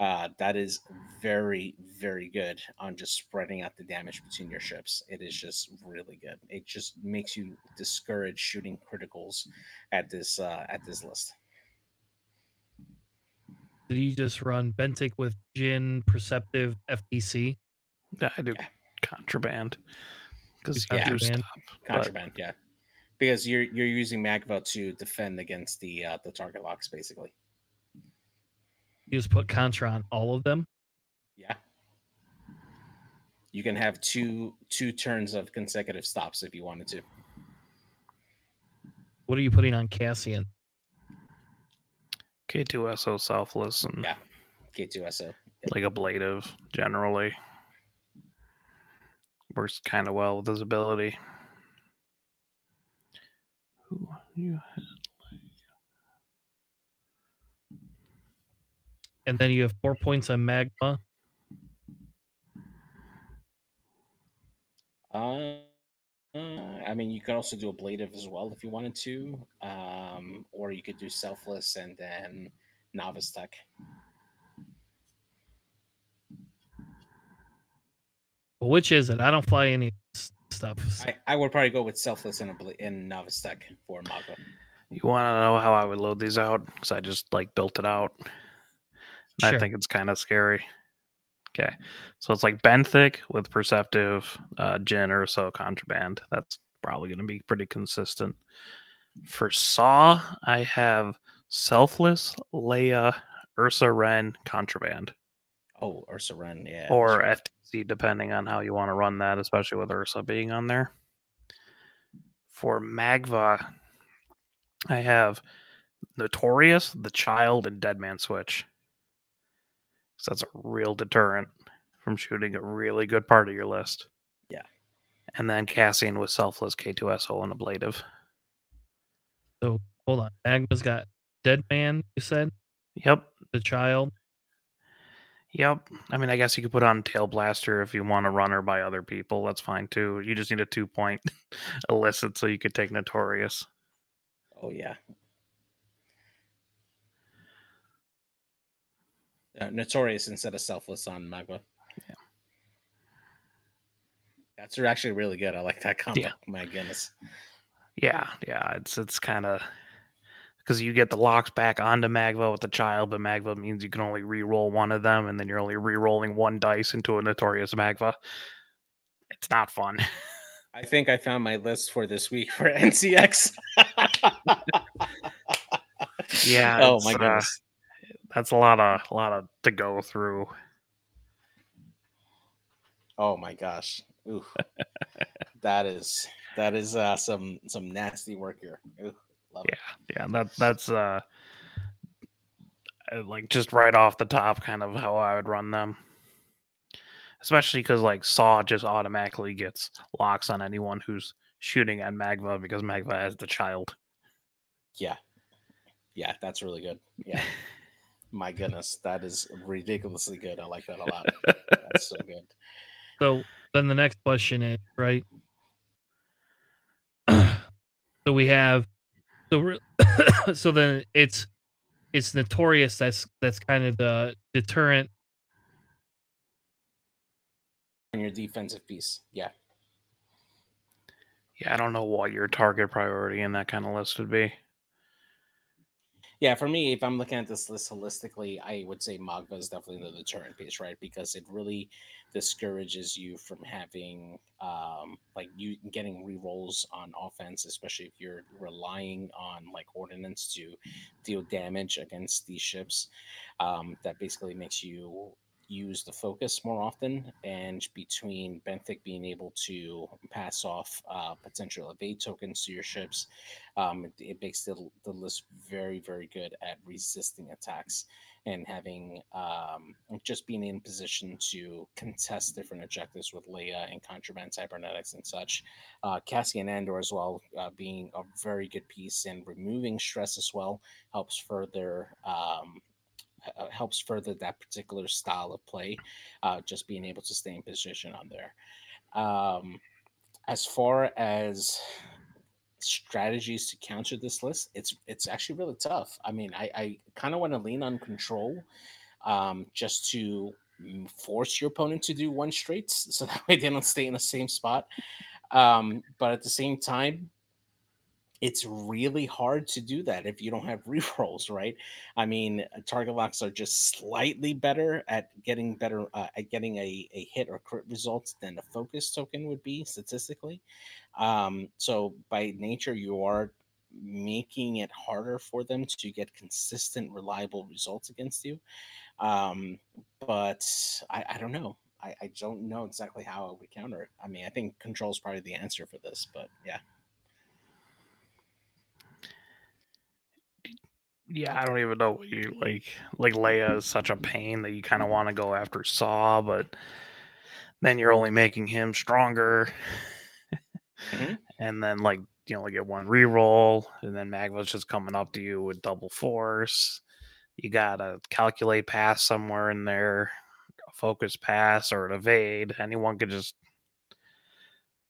S3: uh, that is very very good on just spreading out the damage between your ships. It is just really good. It just makes you discourage shooting criticals at this uh, at this list.
S1: Did you just run Benthic with Jyn, Perceptive, FTC?
S2: Yeah, I do
S3: Yeah.
S2: contraband because
S1: Yeah.
S2: you do
S1: Contraband.
S2: stop. but-
S3: Contraband, yeah. because you're you're using Magva to defend against the uh, the target locks, basically.
S1: You just put Contra on all of them.
S3: Yeah. You can have two two turns of consecutive stops if you wanted to.
S1: What are you putting on Cassian?
S2: K2SO selfless and
S3: Yeah. K2SO.
S2: like ablative generally. Works kind of well with his ability. Who you
S1: And then you have four points on Magva.
S3: Uh, I mean, you could also do ablative as well if you wanted to, um, or you could do selfless and then novice tech.
S1: Which is it? I don't fly any s- stuff.
S3: I, I would probably go with selfless and abla- and novice tech for Magva.
S2: You want to know how I would load these out? Because I just like built it out.
S1: Sure.
S2: I think it's kind of scary. Okay, so it's like benthic with perceptive, uh, Jyn Erso contraband. That's probably going to be pretty consistent. For Saw, I have selfless, Leia, Ursa Wren, contraband,
S3: Oh, Ursa Wren, yeah.
S2: or
S3: right.
S2: FTC, depending on how you want to run that, especially with Ursa being on there. For Magva, I have Notorious, The Child, and Dead Man Switch. So that's a real deterrent from shooting a really good part of your list.
S3: Yeah.
S2: And then Cassian with Selfless, K2SO, and Ablative.
S1: So hold on. Magva's got Dead Man, you said?
S2: Yep.
S1: The child.
S2: Yep. I mean, I guess you could put on Tail Blaster if you want to run her by other people. That's fine too. You just need a two point [LAUGHS] illicit so you could take Notorious.
S3: Oh yeah. Uh, Notorious instead of selfless on Magva.
S2: Yeah.
S3: That's actually really good. I like that combo.
S2: Yeah.
S3: My goodness.
S2: Yeah, yeah, it's it's kind of because you get the locks back onto Magva with the child, but Magva means you can only re-roll one of them, and then you're only re-rolling one dice into a notorious Magva. It's not fun. [LAUGHS]
S3: I think I found my list for this week for [LAUGHS] NCX.
S2: Yeah,
S3: Oh my
S2: uh,
S3: goodness.
S2: That's a lot of a lot of to go through.
S3: Oh my gosh. Ooh. [LAUGHS] that is that is uh some some nasty work here. Ooh, love it.
S2: Yeah, that that's uh uh, like just right off the top, kind of how I would run them. Especially because like Saw just automatically gets locks on anyone who's shooting at Magva because Magva has the child.
S3: Yeah. Yeah, that's really good. Yeah. [LAUGHS] My goodness, that is ridiculously good. I like that a lot. That's so good. [LAUGHS]
S1: So then the next question is right. [CLEARS THROAT] so we have so re- [COUGHS] so then it's it's notorious that's that's kind of the deterrent
S3: And your defensive piece. Yeah.
S2: Yeah, I don't know what your target priority in that kind of list would be.
S3: Yeah, for me, if I'm looking at this list holistically, I would say Magva is definitely the deterrent piece, right? Because it really discourages you from having um like you getting re-rolls on offense, especially if you're relying on like ordnance to deal damage against these ships. Um, that basically makes you use the focus more often and between benthic being able to pass off uh, potential evade tokens to your ships um, it, it makes the, the list very very good at resisting attacks and having um, just being in position to contest different objectives with Leia and contraband cybernetics and such. Uh, Cassian Andor as well, uh, being a very good piece and removing stress as well helps further um, uh, helps further that particular style of play. Uh, just being able to stay in position on there. Um, as far as strategies to counter this list, it's it's actually really tough. I mean, I, I kind of want to lean on control, um, just to mm, force your opponent to do one straight, so [LAUGHS] that way they don't stay in the same spot. Um, but at the same time, it's really hard to do that if you don't have [LAUGHS] rerolls, right? I mean, uh, target locks are just slightly better at getting better uh, at getting a, a hit or crit results than a focus token would be statistically. Um, so by nature, you are making it harder for them to get consistent, reliable results against you. Um, but I, I don't know. I, I don't know exactly how would counter it. I mean, I think control is probably the answer for this, but yeah.
S2: Yeah, I don't even know what you like. Like Leia is such a pain that you kind of want to go after Saw, but then you're only making him stronger.
S3: Mm-hmm. [LAUGHS]
S2: and then like you only get one reroll, and then Magva's just coming up to you with double force. You gotta calculate pass somewhere in there, a focus pass or an evade. Anyone could just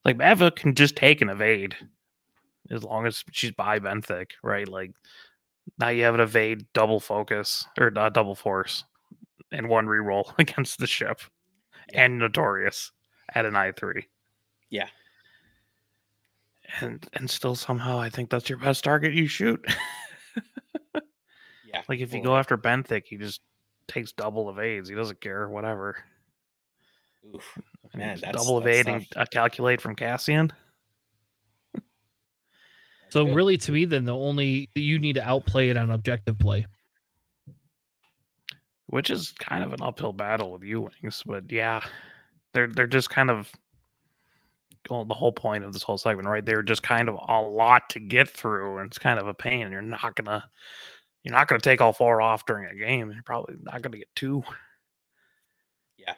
S2: like Magva can just take an evade as long as she's by Benthic, right? Like now you have an evade double focus or not double force and one reroll [LAUGHS] against the ship
S3: Yeah.
S2: and notorious at an I three.
S3: Yeah.
S2: And and still somehow I think that's your best target you shoot.
S3: Yeah. [LAUGHS]
S2: like if you go after Benthic, he just takes double evades. He doesn't care, whatever.
S3: oof. Man, that's-
S2: double
S3: that's
S2: evade and
S3: tough.
S2: uh, calculate from Cassian.
S1: So
S3: Good.
S1: really, to me, then the only you need to outplay it on objective play.
S2: which is kind of an uphill battle with U wings, but yeah, they're they're just kind of well, the whole point of this whole segment, right? They're just kind of a lot to get through, and it's kind of a pain. And you're not gonna you're not gonna take all four off during a game. You're probably not gonna get two.
S3: Yeah.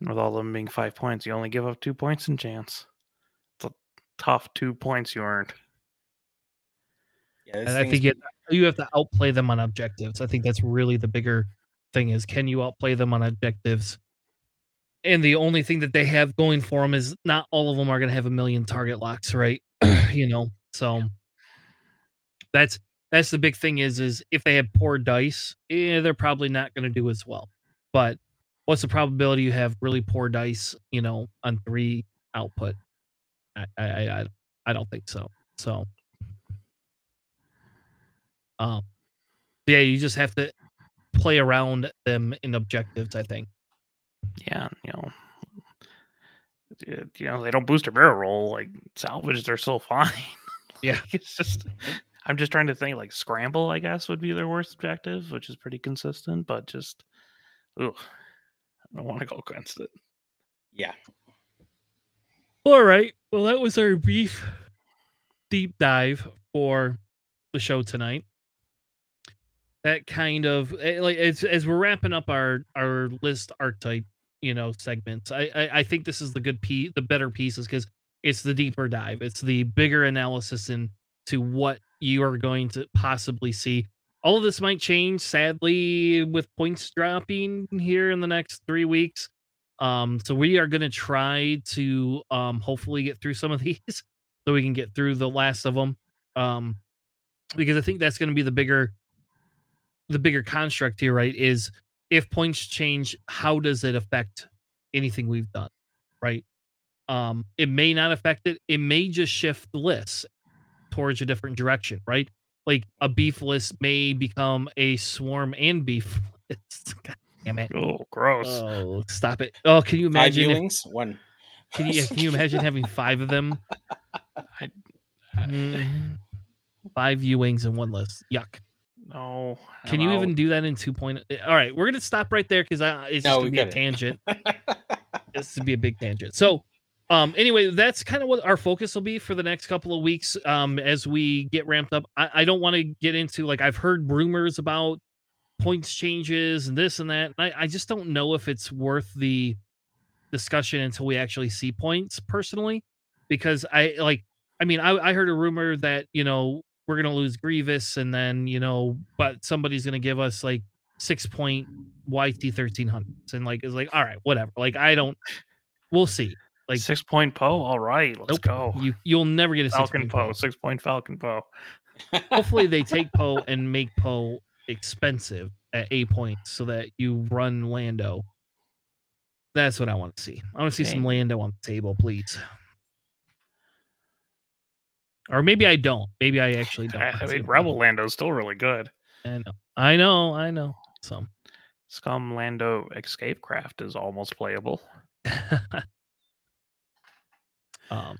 S2: And with all of them being five points, you only give up two points in chance. It's a tough two points you earned.
S3: Yeah,
S1: And I think it, you have to outplay them on objectives. I think that's really the bigger thing is can you outplay them on objectives? And the only thing that they have going for them is not all of them are going to have a million target locks, right? [CLEARS THROAT] you know, so that's that's the big thing is is if they have poor dice, eh, they're probably not going to do as well. But what's the probability you have really poor dice, you know, on three output? I I I, I- I don't think so. So um, yeah, you just have to play around them in objectives. I think.
S2: yeah, you know, you know, they don't boost a barrel roll like salvage. They're still [LAUGHS] fine.
S1: Yeah.
S2: Like, it's just. I'm just trying to think like scramble. I guess would be their worst objective, which is pretty consistent, but just, ugh, I don't want to go against it.
S3: yeah.
S1: All right. Well, that was our brief deep dive for the show tonight. That kind of eh, like as as we're wrapping up our our list archetype, you know, segments. I I, I think this is the good piece, the better pieces because it's the deeper dive. It's the bigger analysis into what you are going to possibly see. All of this might change, sadly, with points dropping here in the next three weeks. Um, so we are going to try to um, hopefully get through some of [LAUGHS] these so we can get through the last of them. Um, because I think that's going to be the bigger, the bigger construct here, right? Is if points change, how does it affect anything we've done, right? Um, it may not affect it. It may just shift the list towards a different direction, right? Like a beef list may become a swarm and beef [LAUGHS] list. God damn it.
S2: Oh, gross.
S1: Oh, stop it. Oh, can you
S3: Five
S1: imagine? If,
S3: viewings, one.
S1: can, you, can you imagine having five of them? [LAUGHS]
S2: I-
S1: Mm, five U wings in one list. Yuck.
S2: no.
S1: Can
S2: I'm
S1: you
S2: out.
S1: even do that in two point? All right, we're gonna stop right there because it's
S3: No,
S1: just
S3: we
S1: gonna be a
S3: couldn't.
S1: tangent. [LAUGHS] this would be a big tangent. So, um, anyway, that's kind of what our focus will be for the next couple of weeks. Um, as we get ramped up, I, I don't want to get into like I've heard rumors about points changes and this and that. I, I just don't know if it's worth the discussion until we actually see points personally, because I like. I mean, I, I heard a rumor that you know we're gonna lose Grievous, and then you know, but somebody's gonna give us like six point YT thirteen hundreds, and like it's like all right, whatever. Like I don't. We'll see. like-
S2: six point Poe? All right, let's
S1: Nope.
S2: go.
S1: You you'll never get a
S2: Falcon Poe,
S1: Poe.
S2: six point Falcon Poe.
S1: Hopefully they take [LAUGHS] Poe and make Poe expensive at eight points so that you run Lando. That's what I want to see. I want to see some Lando on the table, please. or maybe I don't. Maybe I actually don't.
S2: I, I mean, Rebel Lando is still really good.
S1: I know, I know, I know. So,
S2: Scum Lando Escape Craft is almost playable. [LAUGHS]
S1: um.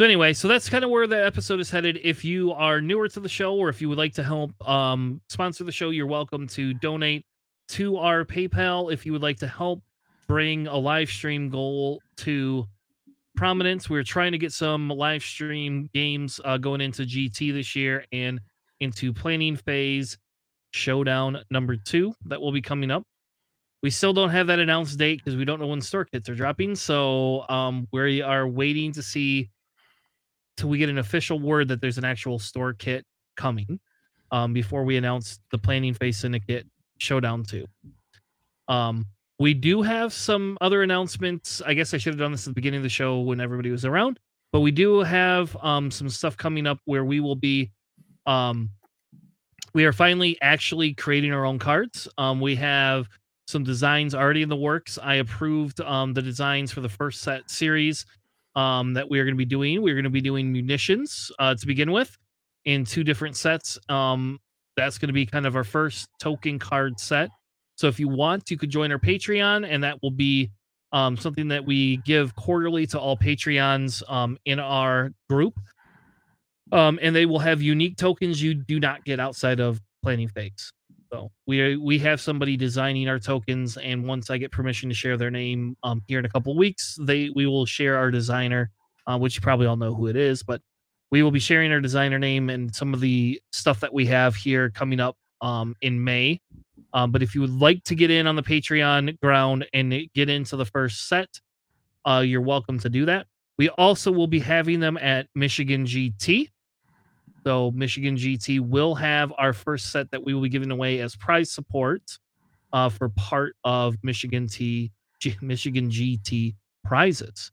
S1: So anyway, so that's kind of where the episode is headed. If you are newer to the show, or if you would like to help um, sponsor the show, you're welcome to donate to our PayPal. If you would like to help bring a live stream goal to prominence, we're trying to get some live stream games uh, going into GT this year and into planning phase showdown number two that will be coming up. We still don't have that announced date because we don't know when store kits are dropping. So um, we are waiting to see till we get an official word that there's an actual store kit coming um, before we announce the planning phase syndicate showdown 2 um, we do have some other announcements. I guess i should have done this at the beginning of the show when everybody was around but we do have um, some stuff coming up where we will be um, we are finally actually creating our own cards. Um, we have some designs already in the works. I approved um, the designs for the first set series um, that we are going to be doing. We're going to be doing munitions uh, to begin with in two different sets. Um, that's going to be kind of our first token card set. So if you want, you could join our Patreon, and that will be um, something that we give quarterly to all Patreons um, in our group. Um, and they will have unique tokens you do not get outside of planning phase. So we we have somebody designing our tokens, and once I get permission to share their name um, here in a couple weeks, they we will share our designer, uh, which you probably all know who it is, but we will be sharing our designer name and some of the stuff that we have here coming up um, in May. Um, but if you would like to get in on the Patreon ground and get into the first set, uh, you're welcome to do that. We also will be having them at Michigan GT. So Michigan GT will have our first set that we will be giving away as prize support uh, for part of Michigan T G, [LAUGHS] Michigan GT prizes.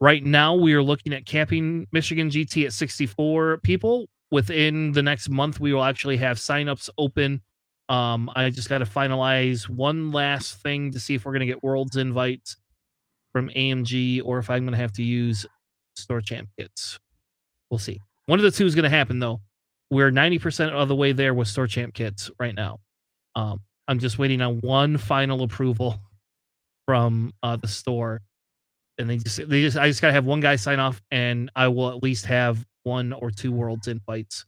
S1: Right now, we are looking at capping Michigan GT at 64 people. Within the next month, we will actually have signups open. Um, I just got to finalize one last thing to see if we're going to get Worlds invites from AMG or if I'm going to have to use store champ kits. We'll see. One of the two is going to happen though. We're 90% of the way there with store champ kits right now. Um, I'm just waiting on one final approval from uh, the store, and they just they just I just gotta have one guy sign off, and I will at least have one or two worlds invites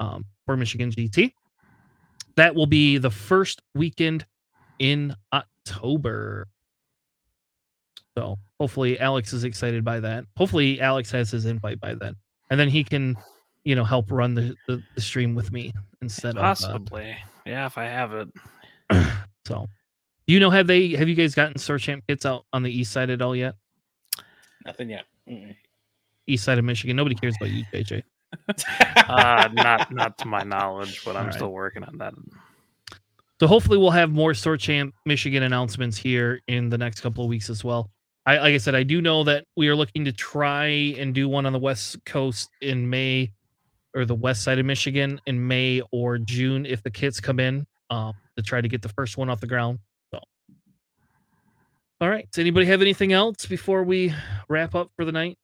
S1: um, for Michigan GT. That will be the first weekend in October. So hopefully Alex is excited by that. Hopefully Alex has his invite by then and then he can you know help run the, the, the stream with me instead
S2: possibly. of possibly. Uh, yeah if i have it. [CLEARS THROAT]
S1: So you know have they have you guys gotten store champ kits out on the east side at all yet?
S3: Nothing yet. Mm-mm.
S1: east side of michigan. Nobody cares about you jj [LAUGHS]
S2: uh not not to my knowledge but i'm right. still working on that.
S1: So hopefully we'll have more store champ michigan announcements here in the next couple of weeks as well I like I said, I do know that we are looking to try and do one on the west coast in May, or the west side of Michigan in May or June if the kits come in. Um, to try to get the first one off the ground. So, all right. Does anybody have anything else before we wrap up for the night?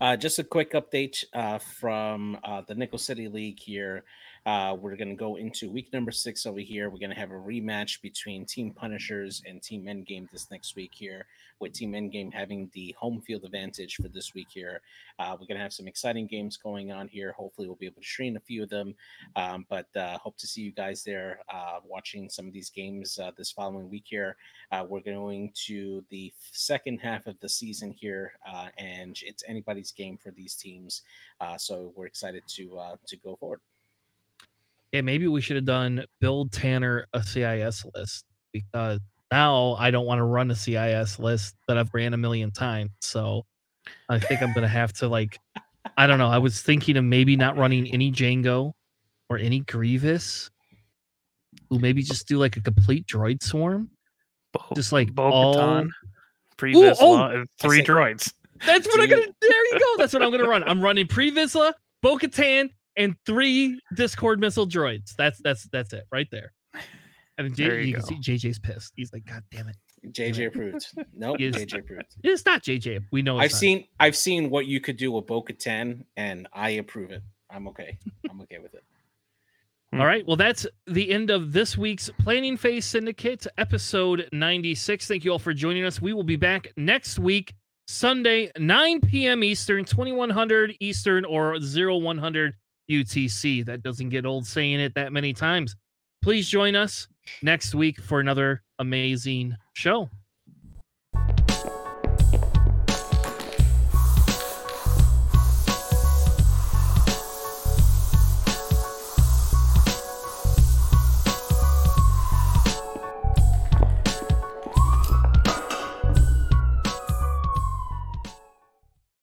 S3: Uh, just a quick update uh, from uh, the Nickel City League here. Uh, we're going to go into week number six over here. We're going to have a rematch between Team Punishers and Team Endgame this next week here, with Team Endgame having the home field advantage for this week here. Uh, we're going to have some exciting games going on here. Hopefully, we'll be able to stream a few of them. Um, but uh, hope to see you guys there uh, watching some of these games uh, this following week here. Uh, we're going to the second half of the season here, and it's anybody's game for these teams. so we're excited to to go forward
S1: yeah, maybe we should have done build Tanner a CIS list because now I don't want to run a CIS list that I've ran a million times. So I think I'm gonna have to like I don't know. I was thinking of maybe not running any Jango or any Grievous. Who maybe just do like a complete droid swarm. Bo- just like all
S2: previous oh, three droids.
S1: That's what I'm gonna there you go. That's what I'm gonna run. I'm running Pre Vizsla, Bo Katan, and three Discord missile droids. That's that's that's it right there. And J- you, you can see JJ's pissed. He's like, God damn it.
S3: JJ approved. [LAUGHS] Nope,
S1: Yes.
S3: JJ approved.
S1: It's not JJ. We know. It's
S3: I've
S1: not.
S3: seen I've seen what you could do with Bo-Katan, and I approve it. I'm okay. [LAUGHS] I'm okay with it. Hmm.
S1: All right. Well, that's the end of this week's Planning Phase Syndicate, episode 96. Thank you all for joining us. We will be back next week, Sunday, 9 p.m. Eastern, 2100 Eastern, or 0100 UTC. That doesn't get old saying it that many times. Please join us next week for another amazing show.